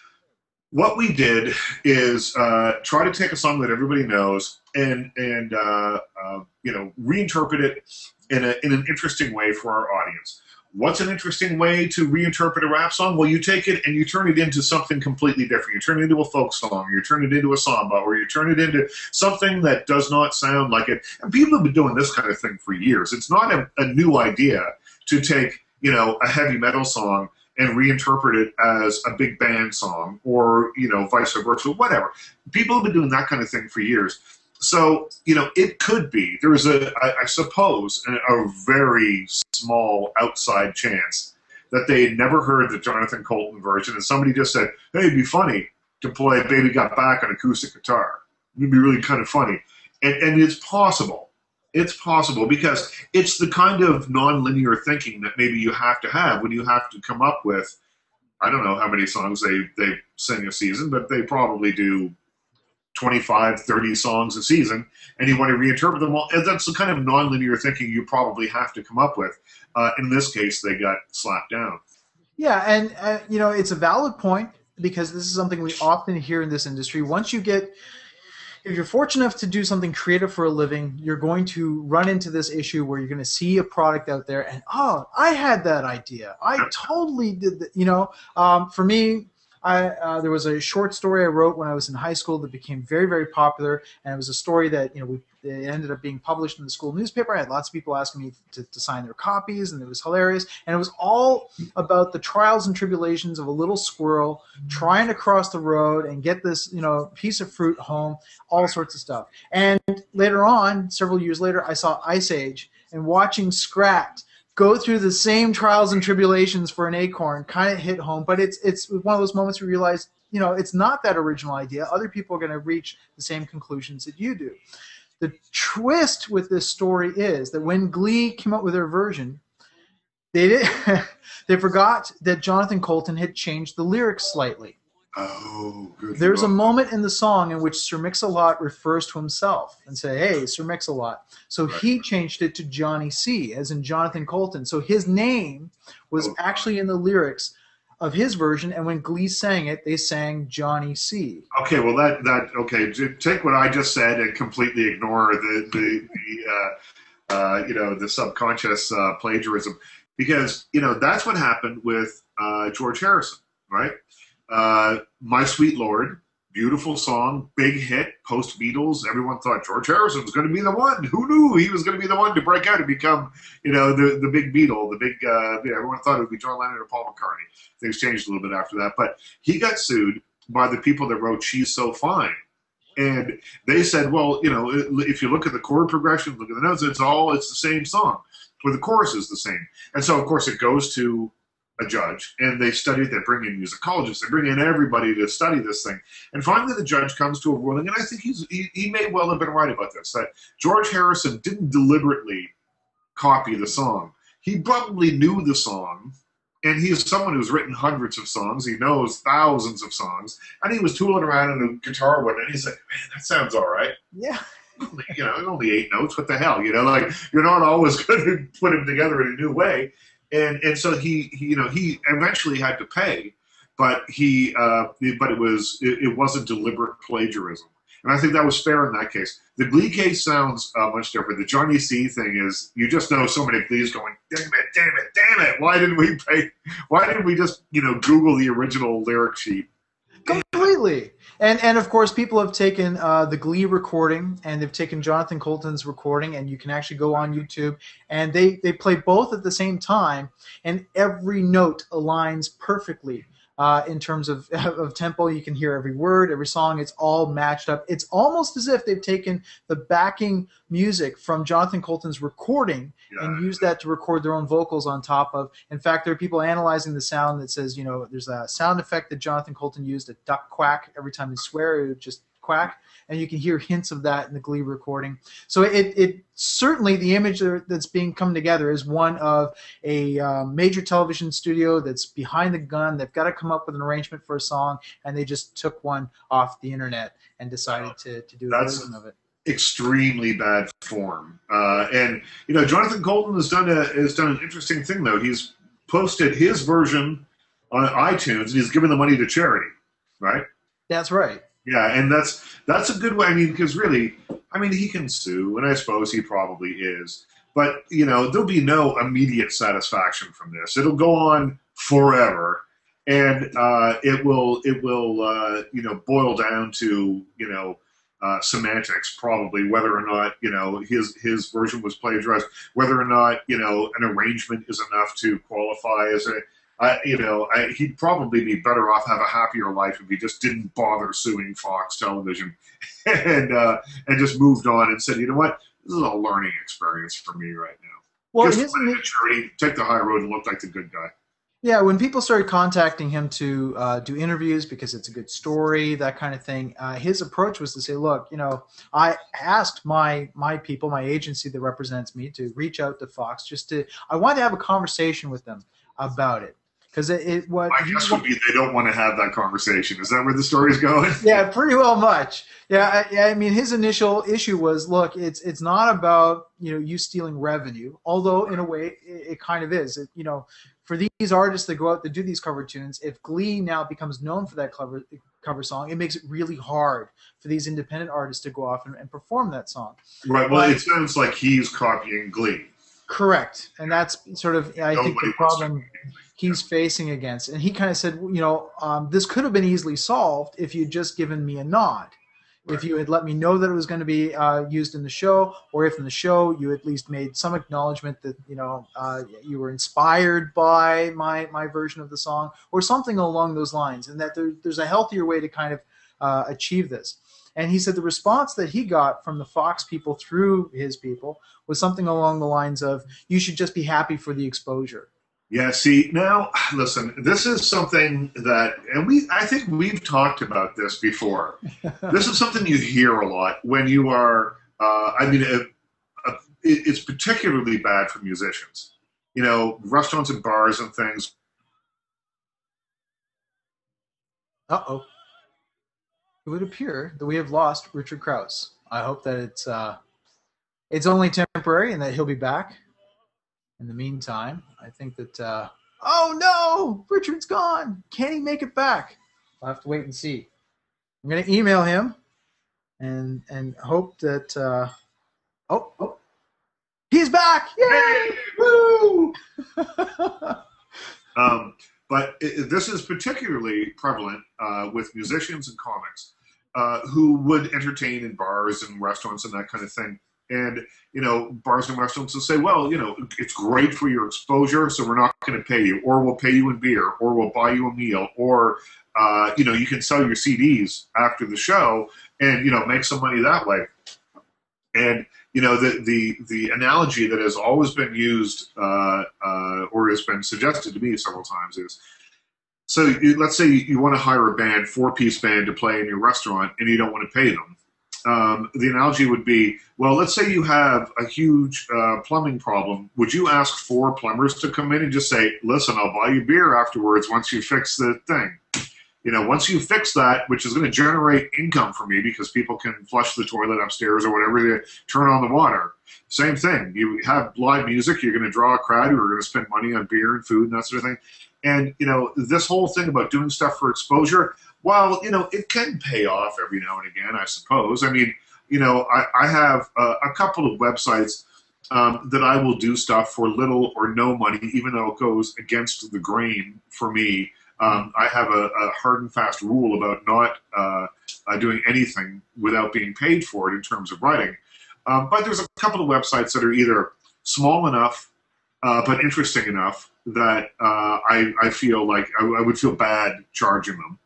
what we did is uh, try to take a song that everybody knows and and uh, uh, you know reinterpret it in a in an interesting way for our audience. What's an interesting way to reinterpret a rap song? Well, you take it and you turn it into something completely different. You turn it into a folk song, you turn it into a samba, or you turn it into something that does not sound like it. And people have been doing this kind of thing for years. It's not a, a new idea to take, you know, a heavy metal song and reinterpret it as a big band song or, you know, vice versa, whatever. People have been doing that kind of thing for years. So, you know, it could be, there is a, I, I suppose, a, a very small outside chance that they had never heard the Jonathan Coulton version and somebody just said, hey, it'd be funny to play Baby Got Back on acoustic guitar. It'd be really kind of funny. And, and it's possible. It's possible because it's the kind of nonlinear thinking that maybe you have to have when you have to come up with, I don't know how many songs they, they sing a season, but they probably do 25, 30 songs a season, and you want to reinterpret them. Well, and that's the kind of nonlinear thinking you probably have to come up with. Uh, in this case, they got slapped down. Yeah, and uh, you know it's a valid point because this is something we often hear in this industry. Once you get, if you're fortunate enough to do something creative for a living, you're going to run into this issue where you're going to see a product out there and oh, I had that idea. I totally did that. You know, um, for me. I, uh, there was a short story I wrote when I was in high school that became very, very popular, and it was a story that you know we, it ended up being published in the school newspaper. I had lots of people asking me to, to sign their copies, and it was hilarious. And it was all about the trials and tribulations of a little squirrel trying to cross the road and get this, you know, piece of fruit home, all sorts of stuff. And later on, several years later, I saw Ice Age and watching Scrat go through the same trials and tribulations for an acorn kind of hit home. But it's it's one of those moments where you realize, you know, it's not that original idea. Other people are going to reach the same conclusions that you do. The twist with this story is that when Glee came up with their version, they did <laughs> they forgot that Jonathan Coulton had changed the lyrics slightly. Oh, good. There's a moment in the song in which Sir Mix-a-Lot refers to himself and say, "Hey, Sir Mix-a-Lot." So he changed it to Johnny C, as in Jonathan Coulton. So his name was Oh. actually in the lyrics of his version, and when Glee sang it, they sang Johnny C. Okay, well that that okay. Take what I just said and completely ignore the the, the uh, uh, you know the subconscious uh, plagiarism because you know that's what happened with uh, George Harrison, right? Uh, My Sweet Lord, beautiful song, big hit, post Beatles. Everyone thought George Harrison was going to be the one. Who knew he was going to be the one to break out and become you know the the big Beatle, the big. Uh, yeah, everyone thought it would be John Lennon or Paul McCartney. Things changed a little bit after that, but he got sued by the people that wrote She's So Fine. And they said, well, you know, if you look at the chord progression, look at the notes, it's all, it's the same song. But the chorus is the same. And so, of course, it goes to a judge and they study it. They bring in musicologists. They bring in everybody to study this thing. And finally, the judge comes to a ruling. And I think he's, he, he may well have been right about this that George Harrison didn't deliberately copy the song. He probably knew the song and he's someone who's written hundreds of songs. He knows thousands of songs, and he was tooling around on a guitar one, and he's like, "Man, that sounds all right." Yeah. <laughs> You know, only eight notes. What the hell? You know, like you're not always <laughs> going to put them together in a new way. And and so he, he you know he eventually had to pay, but he uh, but it was it, it wasn't deliberate plagiarism. And I think that was fair in that case. The Glee case sounds uh, much different. The Johnny C thing is you just know so many Glees going, damn it, damn it, damn it. Why didn't we pay? Why didn't we just you know Google the original lyric sheet? Completely. And and of course, people have taken uh, the Glee recording and they've taken Jonathan Coulton's recording, and you can actually go on YouTube and they they play both at the same time, and every note aligns perfectly. Uh, in terms of, <laughs> of tempo. You can hear every word, every song. It's all matched up. It's almost as if they've taken the backing music from Jonathan Coulton's recording Yeah. and used that to record their own vocals on top of. In fact, there are people analyzing the sound that says, you know, there's a sound effect that Jonathan Coulton used, a duck quack. Every time he swear, it would just quack. And you can hear hints of that in the Glee recording. So it, it certainly the image that's being come together is one of a uh, major television studio that's behind the gun. They've got to come up with an arrangement for a song, and they just took one off the internet and decided to, to do a That's- version of it. extremely bad form. Uh, and you know, Jonathan Coulton has done a has done an interesting thing though. He's posted his version on iTunes and he's given the money to charity, right? That's right. Yeah, and that's that's a good way. I mean, because really, I mean, he can sue, and I suppose he probably is. But you know, there'll be no immediate satisfaction from this. It'll go on forever, and uh, it will it will uh, you know boil down to you know uh, semantics, probably whether or not you know his his version was plagiarized, whether or not you know an arrangement is enough to qualify as a I, you know, I, he'd probably be better off have a happier life if he just didn't bother suing Fox Television <laughs> and uh, and just moved on and said, you know what, this is a learning experience for me right now. Well, just his, charity, take the high road, and look like the good guy. Yeah, when people started contacting him to uh, do interviews because it's a good story, that kind of thing, uh, his approach was to say, "Look, you know, I asked my my people, my agency that represents me, to reach out to Fox just to I wanted to have a conversation with them about it because it, it what My guess would be they don't want to have that conversation. Is that where the story's going? <laughs> yeah, pretty well much. Yeah, I, I mean, his initial issue was, look, it's it's not about you know you stealing revenue, although in a way it, it kind of is. It, you know, for these artists that go out to do these cover tunes, if Glee now becomes known for that cover cover song, it makes it really hard for these independent artists to go off and, and perform that song. Right. Well, it sounds like he's copying Glee. Correct, and that's sort of I think the problem. He's facing against. And he kind of said, you know, um, this could have been easily solved if you'd just given me a nod. If you had let me know that it was going to be uh, used in the show, or if in the show you at least made some acknowledgement that you know uh, you were inspired by my my version of the song, or something along those lines, and that there, there's a healthier way to kind of uh, achieve this. And he said the response that he got from the Fox people through his people was something along the lines of, "You should just be happy for the exposure." Yeah, see, now listen, this is something that and we I think we've talked about this before. <laughs> this is something you hear a lot when you are uh, I mean it, uh, it's particularly bad for musicians. You know, restaurants and bars and things Uh oh. It would appear that we have lost Richard Crouse. I hope that it's uh, it's only temporary and that he'll be back. In the meantime, I think that uh, oh no, Richard's gone. Can he make it back? I'll have to wait and see. I'm gonna email him and and hope that uh, oh oh he's back! Yay! Woo! <laughs> Um, but it, this is particularly prevalent uh, with musicians and comics uh, who would entertain in bars and restaurants and that kind of thing. And you know, bars and restaurants will say, "Well, you know, it's great for your exposure, so we're not going to pay you, or we'll pay you in beer, or we'll buy you a meal, or uh, you know, you can sell your CDs after the show, and you know, make some money that way." And you know, the the the analogy that has always been used uh, uh, or has been suggested to me several times is so let's say you want to hire a band, four piece band to play in your restaurant, and you don't want to pay them. Um, the analogy would be, well, let's say you have a huge uh, plumbing problem. Would you ask four plumbers to come in and just say, "Listen, I'll buy you beer afterwards once you fix the thing"? You know, once you fix that, which is going to generate income for me because people can flush the toilet upstairs or whatever, they turn on the water. Same thing. You have live music, you're going to draw a crowd who are going to spend money on beer and food and that sort of thing. And, you know, this whole thing about doing stuff for exposure, while, you know, it can pay off every now and again, I suppose. I mean, you know, I, I have a, a couple of websites um, that I will do stuff for little or no money, even though it goes against the grain for me. Um, I have a, a hard and fast rule about not uh, uh, doing anything without being paid for it in terms of writing. Um, but there's a couple of websites that are either small enough uh, but interesting enough that uh, I, I feel like I, I would feel bad charging them.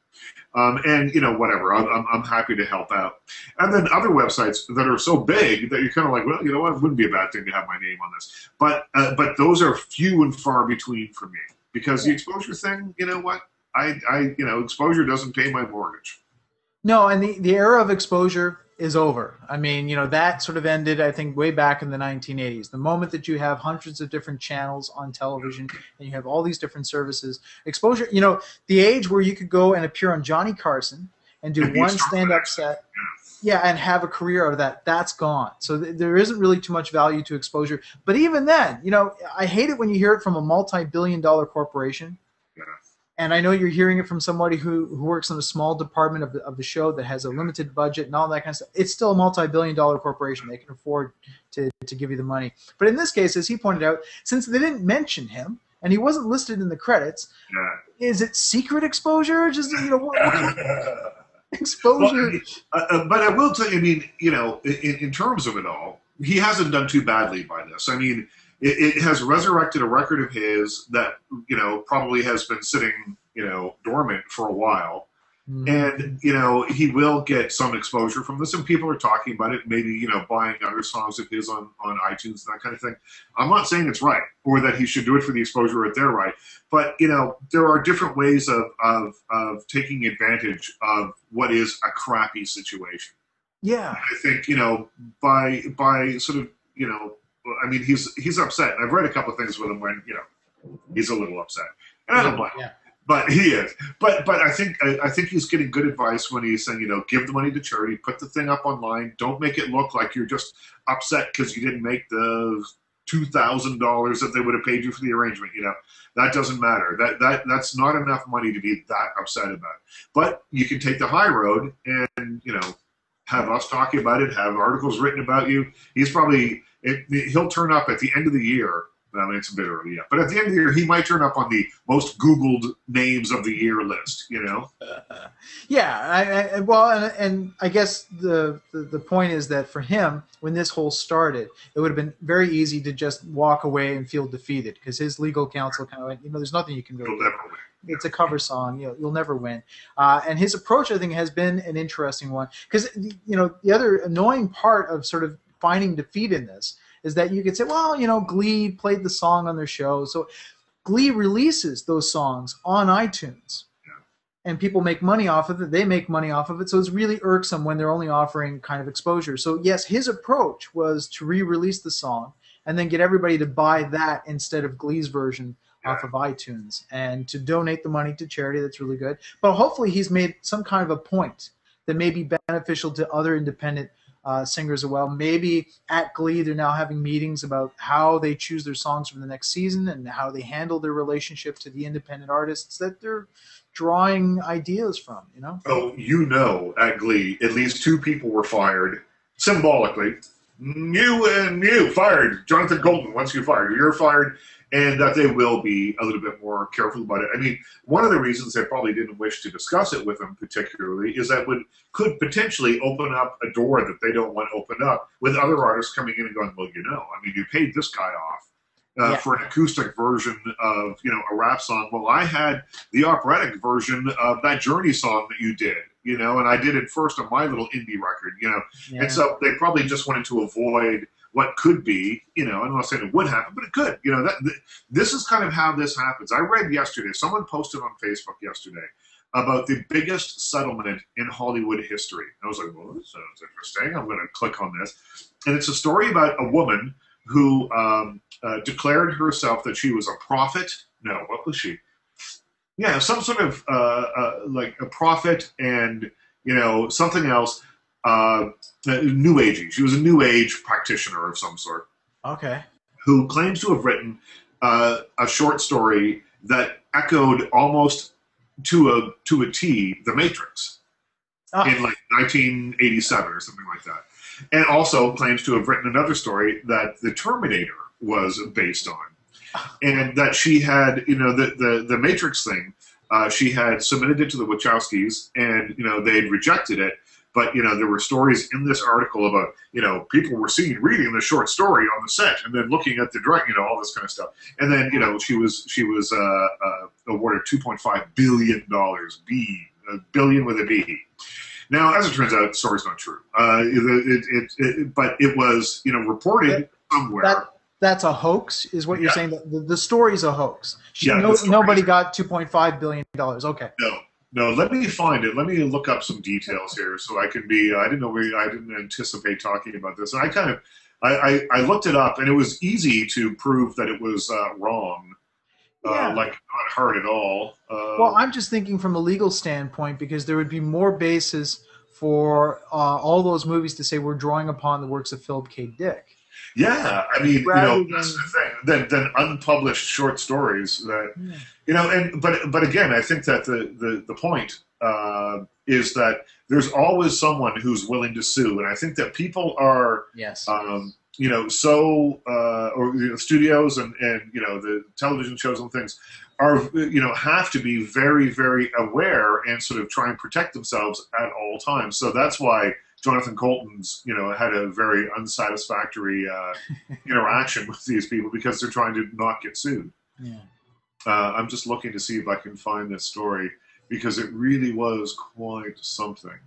Um, and you know whatever. I'm, I'm, happy to help out. And then other websites that are so big that you're kind of like well you know what? It wouldn't be a bad thing to have my name on this. But uh, but those are few and far between for me. Because the exposure thing you know what? I, I you know exposure doesn't pay my mortgage. No, and the, the era of exposure is over. I mean, you know, that sort of ended, I think, way back in the 1980s. The moment that you have hundreds of different channels on television and you have all these different services, exposure, you know, the age where you could go and appear on Johnny Carson and do And one stand up set. Yeah, and have a career out of that. That's gone. So th- there isn't really too much value to exposure. But even then, you know, I hate it when you hear it from a multi billion dollar corporation. And I know you're hearing it from somebody who, who works in a small department of the, of the show that has a limited budget and all that kind of stuff. It's still a multi-billion dollar corporation. They can afford to, to give you the money. But in this case, as he pointed out, since they didn't mention him and he wasn't listed in the credits, yeah is it secret exposure? Just you know, what, what <laughs> exposure? Uh, uh, but I will tell you, I mean, you know, in, in terms of it all, he hasn't done too badly by this. I mean, it, it has resurrected a record of his that, you know, probably has been sitting, you know, dormant for a while. Mhm. And, you know, he will get some exposure from this, and people are talking about it, maybe, you know, buying other songs of his on, on iTunes and that kind of thing. I'm not saying it's right or that he should do it for the exposure if they're right. But, you know, there are different ways of, of, of taking advantage of what is a crappy situation. yeah, I think you know by by sort of you know I mean he's he's upset. I've read a couple of things with him when you know he's a little upset, and I don't blame him. But he is. But but I think I, I think he's getting good advice when he's saying you know give the money to charity, put the thing up online, don't make it look like you're just upset because you didn't make the two thousand dollars that they would have paid you for the arrangement. You know that doesn't matter. That that that's not enough money to be that upset about. But you can take the high road and you know have us talking about it, have articles written about you. He's probably it, he'll turn up at the end of the year. I mean, it's a bit early yet, but at the end of the year, he might turn up on the most Googled names of the year list. You know, <laughs> Yeah, I, I, well, and, and I guess the, the the point is that for him, when this whole started, it would have been very easy to just walk away and feel defeated because his legal counsel kind of went, you know, there's nothing you can really do. It's a cover song. You know, you'll never win. Uh, and his approach, I think, has been an interesting one because you know the other annoying part of sort of finding defeat in this is that you could say, well, you know, Glee played the song on their show, so Glee releases those songs on iTunes. And people make money off of it. They make money off of it. So it's really irksome when they're only offering kind of exposure. So, yes, his approach was to re release the song and then get everybody to buy that instead of Glee's version off of iTunes and to donate the money to charity. That's really good. But hopefully, he's made some kind of a point that may be beneficial to other independent uh, singers as well. Maybe at Glee, they're now having meetings about how they choose their songs for the next season and how they handle their relationship to the independent artists that they're drawing ideas from. You know? Oh, you know, at Glee, at least two people were fired symbolically. You and you fired. Jonathan Golden, once you fired, you're fired, and that they will be a little bit more careful about it. I mean, one of the reasons they probably didn't wish to discuss it with him particularly is that would could potentially open up a door that they don't want opened up with other artists coming in and going, well, you know, I mean, you paid this guy off. Uh, Yeah. For an acoustic version of you know a rap song, well, I had the operatic version of that Journey song that you did, you know, and I did it first on my little indie record, you know, Yeah. and so they probably just wanted to avoid what could be, you know, I'm not saying it would happen, but it could. You know, that th- this is kind of how this happens. I read yesterday, someone posted on Facebook yesterday about the biggest settlement in Hollywood history. I was like, well, that sounds interesting. I'm going to click on this. And it's a story about a woman who um, uh, declared herself that she was a prophet. No, what was she? Yeah, some sort of uh, uh, like a prophet and, you know, something else uh, new agey. She was a new age practitioner of some sort okay. who claims to have written uh, a short story that echoed almost to a to a T the Matrix Ah, in like 1987 or something like that, and also claims to have written another story that the Terminator was based on, and that she had you know the the, the Matrix thing. Uh, she had submitted it to the Wachowskis, and you know they'd rejected it. But you know there were stories in this article about you know people were seen reading the short story on the set and then looking at the direct, you know, all this kind of stuff. And then you know she was she was uh, uh, awarded 2.5 billion dollars, B, a billion with a B. Now, as it turns out, the story's not true. Uh, it, it, it, but it was, you know, reported somewhere. That, that's a hoax, is what you're Yeah. saying. The, the story's a hoax. She, Yeah, no, nobody got 2.5 billion dollars. Okay. No, no. Let me find it. Let me look up some details here, so I can be. I didn't know. We, I didn't anticipate talking about this. And I kind of, I, I, I looked it up, and it was easy to prove that it was uh, wrong. Yeah. Uh, like not hard at all. Uh, Well, I'm just thinking from a legal standpoint because there would be more basis for uh, all those movies to say we're drawing upon the works of Philip K. Dick. Yeah, I mean, you Rather know, that's the thing. Than, than unpublished short stories that Yeah. you know and but but again i think that the the, the point uh, is that there's always someone who's willing to sue and i think that people are Yes. um, you know so uh, or you know, studios and and you know the television shows and things are you know have to be very very aware and sort of try and protect themselves at all times so that's why Jonathan Coulton's, you know, had a very unsatisfactory uh, <laughs> interaction with these people because they're trying to not get sued. yeah. Uh, I'm just looking to see if I can find this story because it really was quite something.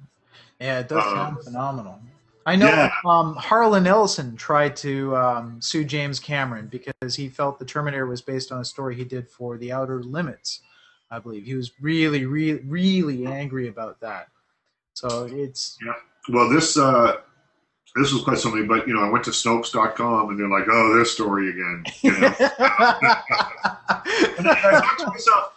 Yeah, it does Um, sound phenomenal. I know yeah. um, Harlan Ellison tried to um, sue James Cameron because he felt the Terminator was based on a story he did for The Outer Limits. I believe he was really, really, really angry about that. So it's Well, this uh, this was quite something, but you know, I went to Snopes.com and they're like, "Oh, this story again." You know, <laughs> and I thought to myself,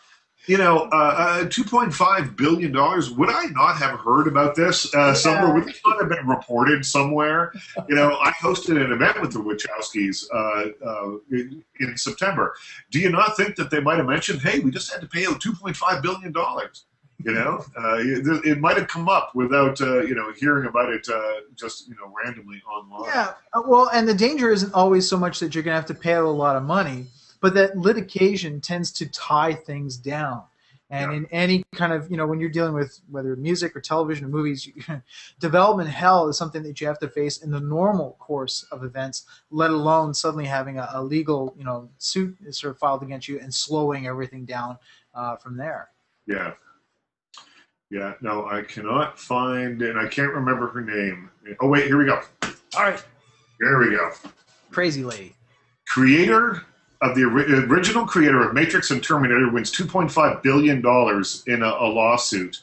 you know, uh, uh, two point five billion dollars. Would I not have heard about this uh, somewhere? Would this not have been reported somewhere? You know, I hosted an event with the Wachowskis uh, uh, in, in September. Do you not think that they might have mentioned, "Hey, we just had to pay out two point five billion dollars"? You know, uh, it, it might have come up without uh, you know hearing about it uh, just you know randomly online. Yeah, uh, well, and the danger isn't always so much that you're going to have to pay out a lot of money, but that litigation tends to tie things down. And Yeah. in any kind of, you know, when you're dealing with whether music or television or movies, you, <laughs> development hell is something that you have to face in the normal course of events, let alone suddenly having a, a legal, you know, suit sort of filed against you and slowing everything down uh, from there. Yeah. Yeah, no, I cannot find, and I can't remember her name. Oh, wait, here we go. All right, Here we go. crazy lady. Creator of the original creator of Matrix and Terminator wins $2.5 billion in a, a lawsuit.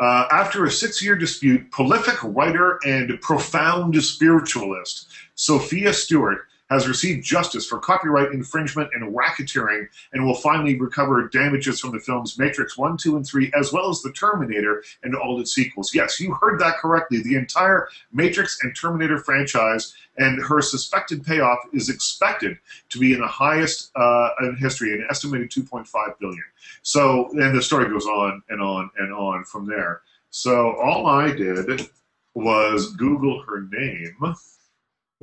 Uh, after a six year dispute, prolific writer and profound spiritualist Sophia Stewart has received justice for copyright infringement and racketeering and will finally recover damages from the films Matrix 1, 2, and 3, as well as The Terminator and all its sequels. Yes, you heard that correctly. The entire Matrix and Terminator franchise and her suspected payoff is expected to be in the highest uh, in history, an estimated 2.5 billion. So, and the story goes on and on and on from there. So, all I did was Google her name.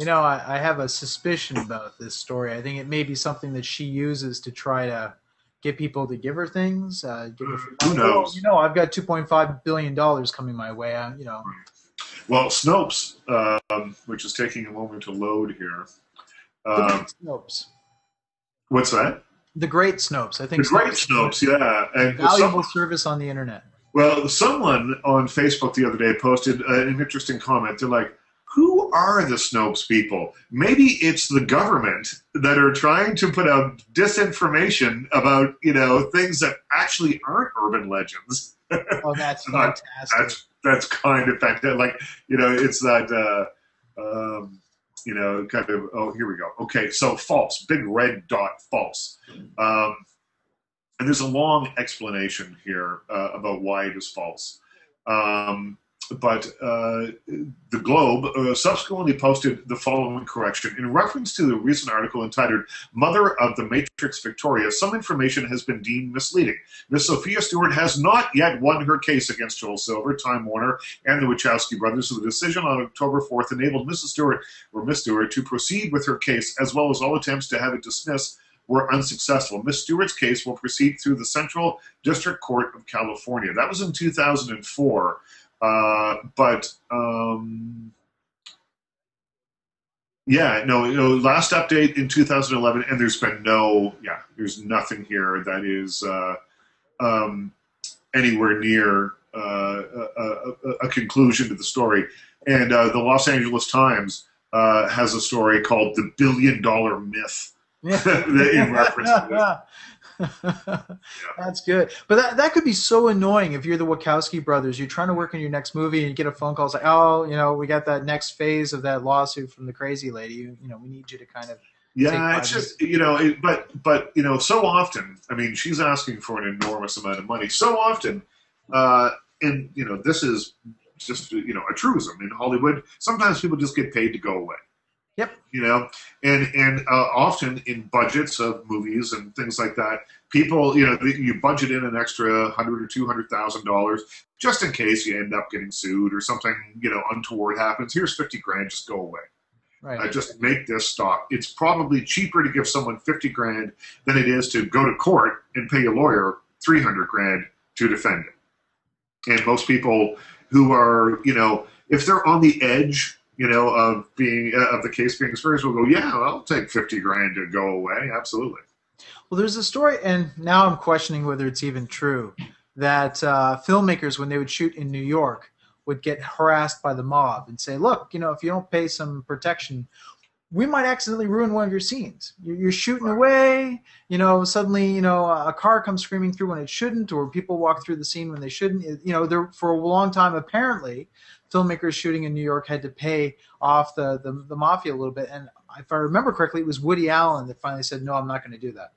You know, I, I have a suspicion about this story. I think it may be something that she uses to try to get people to give her things. Uh, give her Who knows? You know, I've got two point five billion dollars coming my way. I, you know, Well, Snopes, um, which is taking a moment to load here. Um, Snopes. what's that? The great Snopes. I The think Great Snopes, yeah. And valuable some- service on the internet. Well, someone on Facebook the other day posted uh, an interesting comment. They're like, who are the Snopes people? Maybe it's the government that are trying to put out disinformation about, you know, things that actually aren't urban legends. <laughs> Oh, that's fantastic. That's that's kind of fantastic. Like, you know, it's that, uh, um, you know, kind of, oh, here we go. Okay, so false, big red dot, false. Um, and there's a long explanation here uh, about why it is false. Um, but uh, the Globe uh, subsequently posted the following correction. In reference to the recent article entitled Mother of the Matrix Victoria, some information has been deemed misleading. Miss Sophia Stewart has not yet won her case against Joel Silver, Time Warner, and the Wachowski brothers. So the decision on October 4th enabled Mrs. Stewart, or Miss Stewart, to proceed with her case, as well as all attempts to have it dismissed were unsuccessful. Miss Stewart's case will proceed through the Central District Court of California. That was in 2004. Uh, but um, yeah, no, you know, last update in 2011, and there's been no, yeah, there's nothing here that is uh, um, anywhere near uh, a, a, a, conclusion to the story. And uh, the Los Angeles Times uh, has a story called "The Billion Dollar Myth." in reference to this. <laughs> That's good. But that, that could be so annoying if you're the Wachowski brothers. You're trying to work on your next movie and you get a phone call. It's like, oh, you know, we got that next phase of that lawsuit from the crazy lady. You, you know, we need you to kind of. Yeah, it's just you know, it, but but you know, so often. I mean, she's asking for an enormous amount of money. So often, uh, and you know, this is just you know a truism in Hollywood. Sometimes people just get paid to go away. Yep. You know, and and uh, often in budgets of movies and things like that, people, you know, you budget in an extra hundred or two hundred thousand dollars just in case you end up getting sued or something, you know, untoward happens. Here's fifty grand, just go away. Right. Uh, just make this stop. It's probably cheaper to give someone fifty grand than it is to go to court and pay a lawyer three hundred grand to defend it. And most people who are, you know, if they're on the edge you know, of being uh, of the case being experienced will go, yeah, I'll take fifty grand to go away. Absolutely. Well, there's a story, and now I'm questioning whether it's even true that uh, filmmakers, when they would shoot in New York, would get harassed by the mob and say, "Look, you know, if you don't pay some protection, we might accidentally ruin one of your scenes. You're, you're shooting away, you know, suddenly, you know, a car comes screaming through when it shouldn't, or people walk through the scene when they shouldn't. You know, there for a long time, apparently, filmmakers shooting in New York had to pay off the, the, the mafia a little bit. And if I remember correctly, it was Woody Allen that finally said, "No, I'm not going to do that."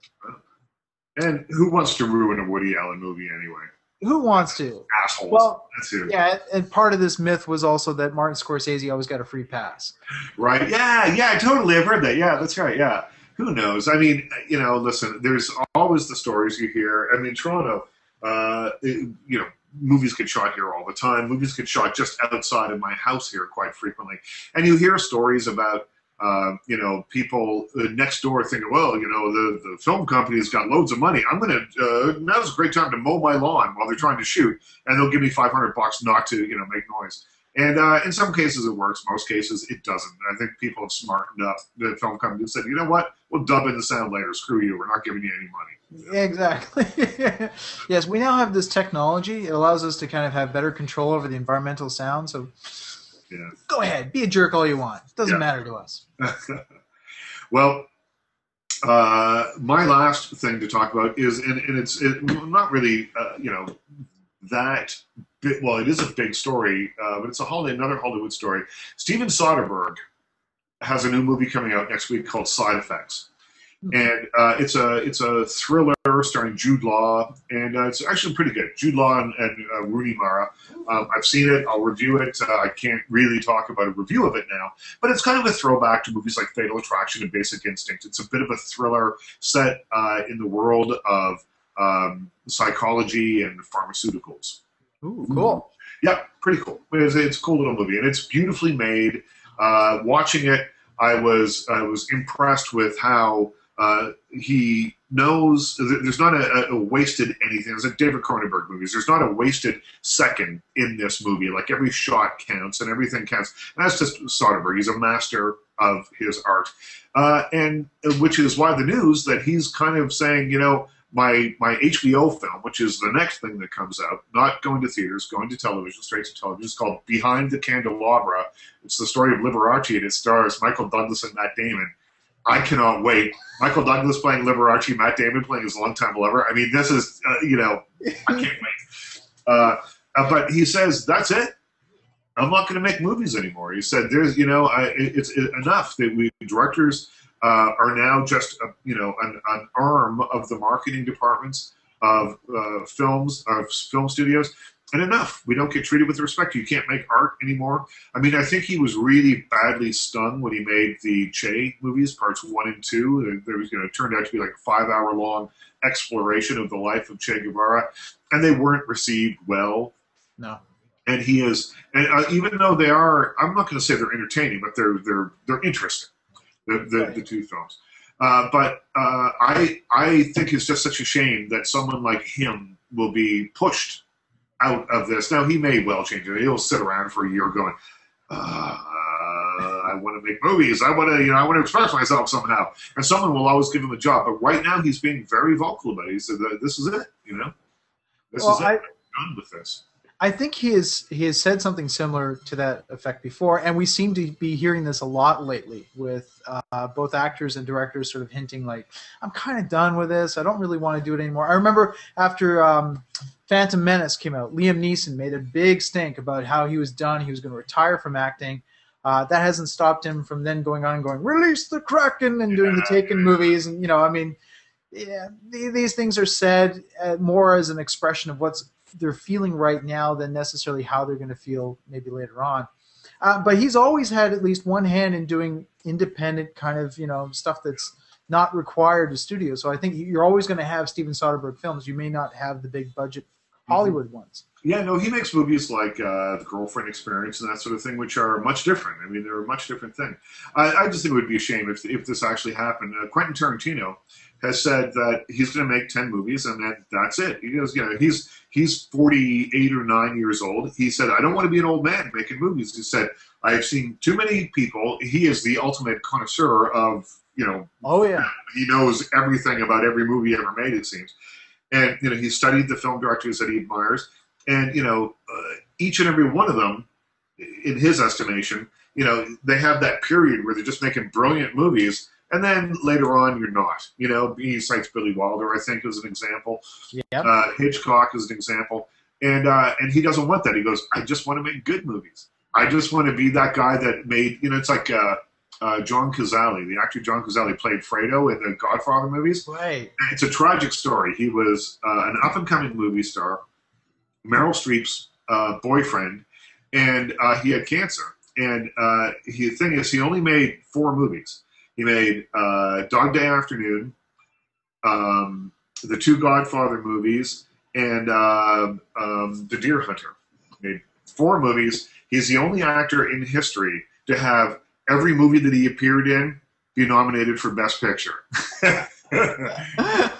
And who wants to ruin a Woody Allen movie anyway? Who wants to? Assholes. Well, yeah, and part of this myth was also that Martin Scorsese always got a free pass. Right. Yeah. Yeah. Totally. I've heard that. Yeah. That's right. Yeah. Who knows? I mean, you know, listen. There's always the stories you hear. I mean, Toronto. Uh, it, you know, movies get shot here all the time. Movies get shot just outside of my house here quite frequently, and you hear stories about. Uh, you know, people uh, next door thinking, well, you know, the, the film company's got loads of money. I'm going to, uh, now's a great time to mow my lawn while they're trying to shoot, and they'll give me 500 bucks not to, you know, make noise. And uh, in some cases it works, most cases it doesn't. I think people have smartened up. The film company and said, you know what, we'll dub in the sound later. Screw you, we're not giving you any money. Exactly. <laughs> yes, we now have this technology. It allows us to kind of have better control over the environmental sound. So yeah. go ahead, be a jerk all you want. It doesn't yeah. matter to us. <laughs> well, uh, my last thing to talk about is, and, and it's it, not really, uh, you know, that well, it is a big story, uh, but it's a Hollywood, another Hollywood story. Steven Soderbergh has a new movie coming out next week called Side Effects, hmm. and uh, it's a it's a thriller starring Jude Law, and uh, it's actually pretty good. Jude Law and, and uh, Rooney Mara. Um, I've seen it. I'll review it. Uh, I can't really talk about a review of it now, but it's kind of a throwback to movies like Fatal Attraction and Basic Instinct. It's a bit of a thriller set uh, in the world of um, psychology and pharmaceuticals. Ooh, cool. Yeah, pretty cool. It's, it's, a cool little movie, and it's beautifully made. Uh, watching it, I was I was impressed with how uh, he knows. There's not a, a, wasted anything. There's like David Cronenberg movies. There's not a wasted second in this movie. Like every shot counts and everything counts. And that's just Soderbergh. He's a master of his art, uh, and which is why the news that he's kind of saying, you know my my HBO film, which is the next thing that comes out, not going to theaters, going to television, straight to television. It's called Behind the Candelabra. It's the story of Liberace, and it stars Michael Douglas and Matt Damon. I cannot wait. Michael Douglas playing Liberace, Matt Damon playing his longtime lover. I mean, this is uh, you know, I can't wait. Uh, uh, but he says that's it. I'm not going to make movies anymore. He said, "There's, you know, I, it's it, enough that we directors." Uh, are now just a, you know an, an, arm of the marketing departments of uh, films of film studios. And enough. We don't get treated with respect. You can't make art anymore. I mean, I think he was really badly stung when he made the Che movies, parts one and two. There was, you know, it turned out to be like a five-hour long exploration of the life of Che Guevara, and they weren't received well. No and he is and uh, even though they are i'm not going to say they're entertaining but they're they're they're interesting the, the, right. the two films. Uh, but uh, I I think it's just such a shame that someone like him will be pushed out of this. Now he may well change it. He'll sit around for a year going, uh, I want to make movies. I want to, you know, I want to express myself somehow. And someone will always give him a job. But right now, he's being very vocal about it. He said, "This is it. You know, this Well, is it. I- I'm done with this." I think he is he has said something similar to that effect before, and we seem to be hearing this a lot lately with uh, both actors and directors sort of hinting like, "I'm kind of done with this. I don't really want to do it anymore." I remember after um, Phantom Menace came out, Liam Neeson made a big stink about how he was done. He was going to retire from acting. Uh, that hasn't stopped him from then going on and going, "Release the Kraken" and doing the Taken movies, and you know, I mean, yeah, these things are said uh, more as an expression of what's they're feeling right now than necessarily how they're going to feel maybe later on. Uh, but he's always had at least one hand in doing independent kind of you know stuff that's not required to studio. So I think you're always going to have Steven Soderbergh films. You may not have the big budget Hollywood ones. Yeah, no, he makes movies like uh, The Girlfriend Experience and that sort of thing, which are much different. I mean, they're a much different thing. I, I just think it would be a shame if, if this actually happened. Uh, Quentin Tarantino has said that he's going to make 10 movies and that that's it. He goes, you know, he's, he's 48 or 9 years old. He said, I don't want to be an old man making movies. He said, I have seen too many people. He is the ultimate connoisseur of, you know, Oh yeah, he knows everything about every movie ever made, it seems. And you know, he studied the film directors that he admires, and you know, uh, each and every one of them, in his estimation, you know, they have that period where they're just making brilliant movies, and then later on, you're not. You know, he cites Billy Wilder, I think, as an example. yeah. Uh, Hitchcock is an example, and uh, and he doesn't want that. He goes, I just want to make good movies. I just want to be that guy that made. You know, it's like. Uh, uh, John Cazale, the actor John Cazale, played Fredo in the Godfather movies. Right. It's a tragic story. He was uh, an up and coming movie star, Meryl Streep's uh, boyfriend, and uh, he had cancer. And uh, he, the thing is, he only made four movies. He made uh, Dog Day Afternoon, um, the two Godfather movies, and uh, um, The Deer Hunter. He made four movies. He's the only actor in history to have every movie that he appeared in be nominated for Best Picture. <laughs>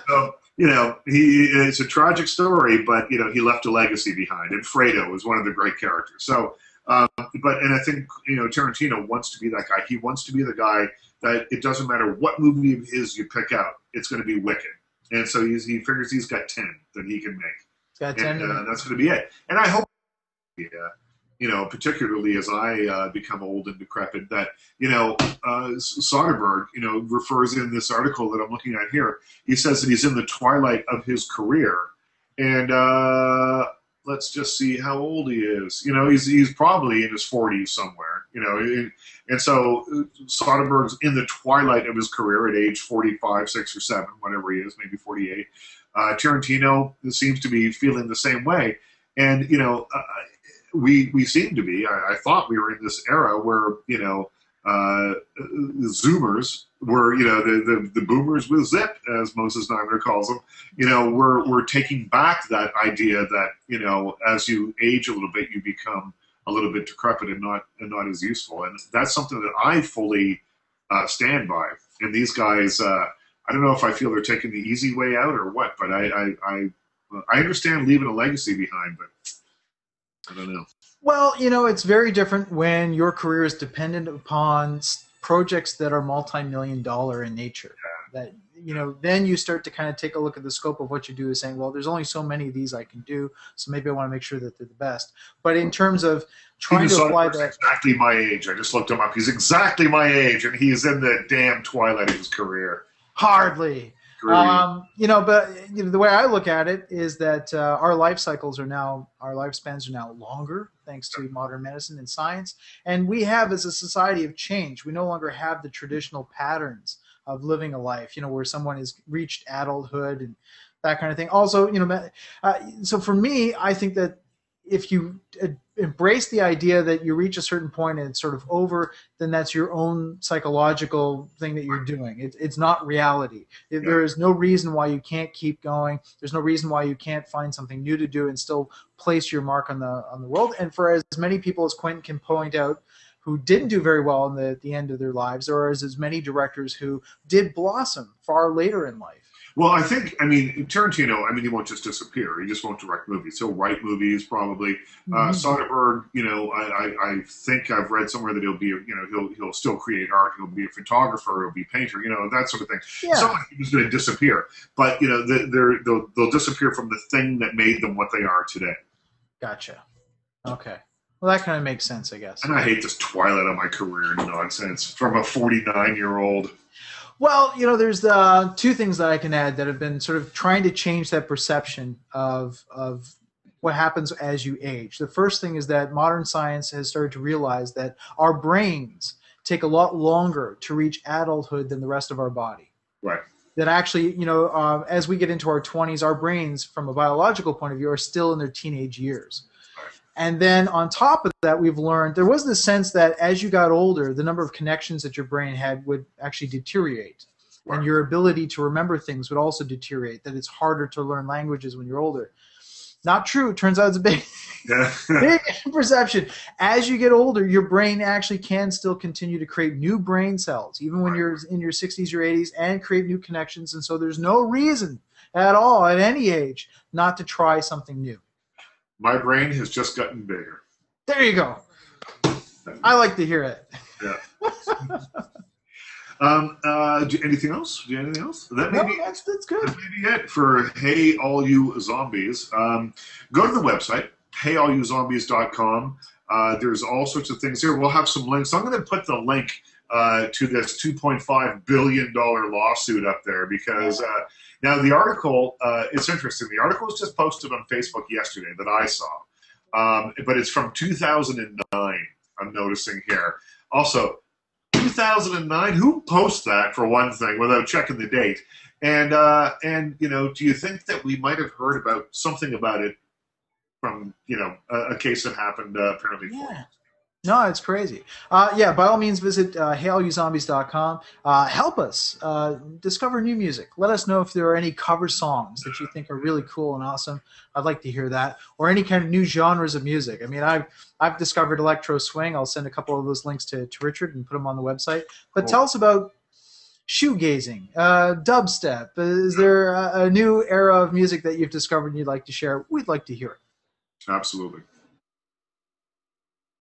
so, you know, he it's a tragic story, but you know, he left a legacy behind, and Fredo was one of the great characters. So, um, but and I think you know, Tarantino wants to be that guy. He wants to be the guy that it doesn't matter what movie of his you pick out, it's going to be wicked. And so he's, he figures he's got ten that he can make It's got ten. and uh, that's going to be it. And I hope, yeah, you know, particularly as I uh, become old and decrepit, that you know, uh, Soderbergh, you know, refers in this article that I'm looking at here. He says that he's in the twilight of his career, and uh, let's just see how old he is. You know, he's he's probably in his 40s somewhere. You know, and- so uh, Soderbergh's in the twilight of his career at age 45, six or seven, whatever he is, maybe 48. Uh, Tarantino seems to be feeling the same way, and you know, uh, we we seem to be. I, I thought we were in this era where you know, uh, Zoomers were you know the, the the boomers with zip, as Moses Znaimer calls them. You know, we're we're taking back that idea that you know, as you age a little bit, you become a little bit decrepit and not and not as useful, and that's something that I fully uh, stand by. And these guys. Uh, I don't know if I feel they're taking the easy way out or what, but I I, I, I understand leaving a legacy behind, but I don't know. Well, you know, it's very different when your career is dependent upon projects that are multi-million dollar in nature. That you know, then you start to kind of take a look at the scope of what you do, is saying, well, there's only so many of these I can do, so maybe I want to make sure that they're the best. But in terms of trying to apply that, exactly my age. I just looked him up. He's exactly my age, and he's in the damn twilight of his career. hardly. Um, you know, but you know, the way I look at it is that uh, our life cycles are now, our lifespans are now longer thanks to modern medicine and science. And we have, as a society, of change. We no longer have the traditional patterns of living a life, you know, where someone has reached adulthood and that kind of thing. Also, you know, uh, so for me, I think that if you uh, embrace the idea that you reach a certain point and it's sort of over, then that's your own psychological thing that you're doing. It, it's not reality. If There is no reason why you can't keep going. There's no reason why you can't find something new to do and still place your mark on the on the world. And for as many people as Quentin can point out who didn't do very well in the, the end of their lives, are as, as many directors who did blossom far later in life. Well, I think, I mean, Tarantino, I mean, he won't just disappear. He just won't direct movies. He'll write movies, probably. Uh, Soderbergh, you know, I, I, I think I've read somewhere that he'll be, you know, he'll he'll still create art. He'll be a photographer. He'll be a painter. You know, that sort of thing. Yeah. Someone who's going to disappear, but you know, they- they're, they'll they'll disappear from the thing that made them what they are today. Gotcha. Okay. Well, that kind of makes sense, I guess. And I hate this twilight of my career nonsense from a 49 year old. Well, you know, there's uh, two things that I can add that have been sort of trying to change that perception of of what happens as you age. The first thing is that modern science has started to realize that our brains take a lot longer to reach adulthood than the rest of our body. Right. That actually, you know, uh, as we get into our 20s, our brains, from a biological point of view, are still in their teenage years. And then on top of that, we've learned there was this sense that as you got older, the number of connections that your brain had would actually deteriorate. Right. And your ability to remember things would also deteriorate, that it's harder to learn languages when you're older. Not true. It turns out it's a big, <laughs> big perception. As you get older, your brain actually can still continue to create new brain cells, even when Right. you're in your 60s or 80s, and create new connections. And so there's no reason at all at any age not to try something new. My brain has just gotten bigger. There you go. I like to hear it. Yeah. <laughs> um, uh, do, anything else? Do you have anything else? That may No, be that's that's good. That may be it for Hey All You Zombies. Um, go to the website, heyallyouzombies.com. Uh, there's all sorts of things here. We'll have some links. I'm going to put the link uh, to this $2.5 billion lawsuit up there because uh, now the article, uh, it's interesting. The article was just posted on Facebook yesterday that I saw, um, but it's from 2009, I'm noticing here. Also, 2009, who posts that for one thing without checking the date? And uh, and you know, do you think that we might have heard about something about it from you know a, a case that happened uh, apparently? Yeah. No, it's crazy. Uh, yeah, by all means, visit uh, heyallyouzombies.com. Uh, help us uh, discover new music. Let us know if there are any cover songs that you think are really cool and awesome. I'd like to hear that, or any kind of new genres of music. I mean, I've I've discovered electro swing. I'll send a couple of those links to, to Richard and put them on the website. But Cool. tell us about shoegazing, uh, dubstep. Is there a, a new era of music that you've discovered and you'd like to share? We'd like to hear it. Absolutely.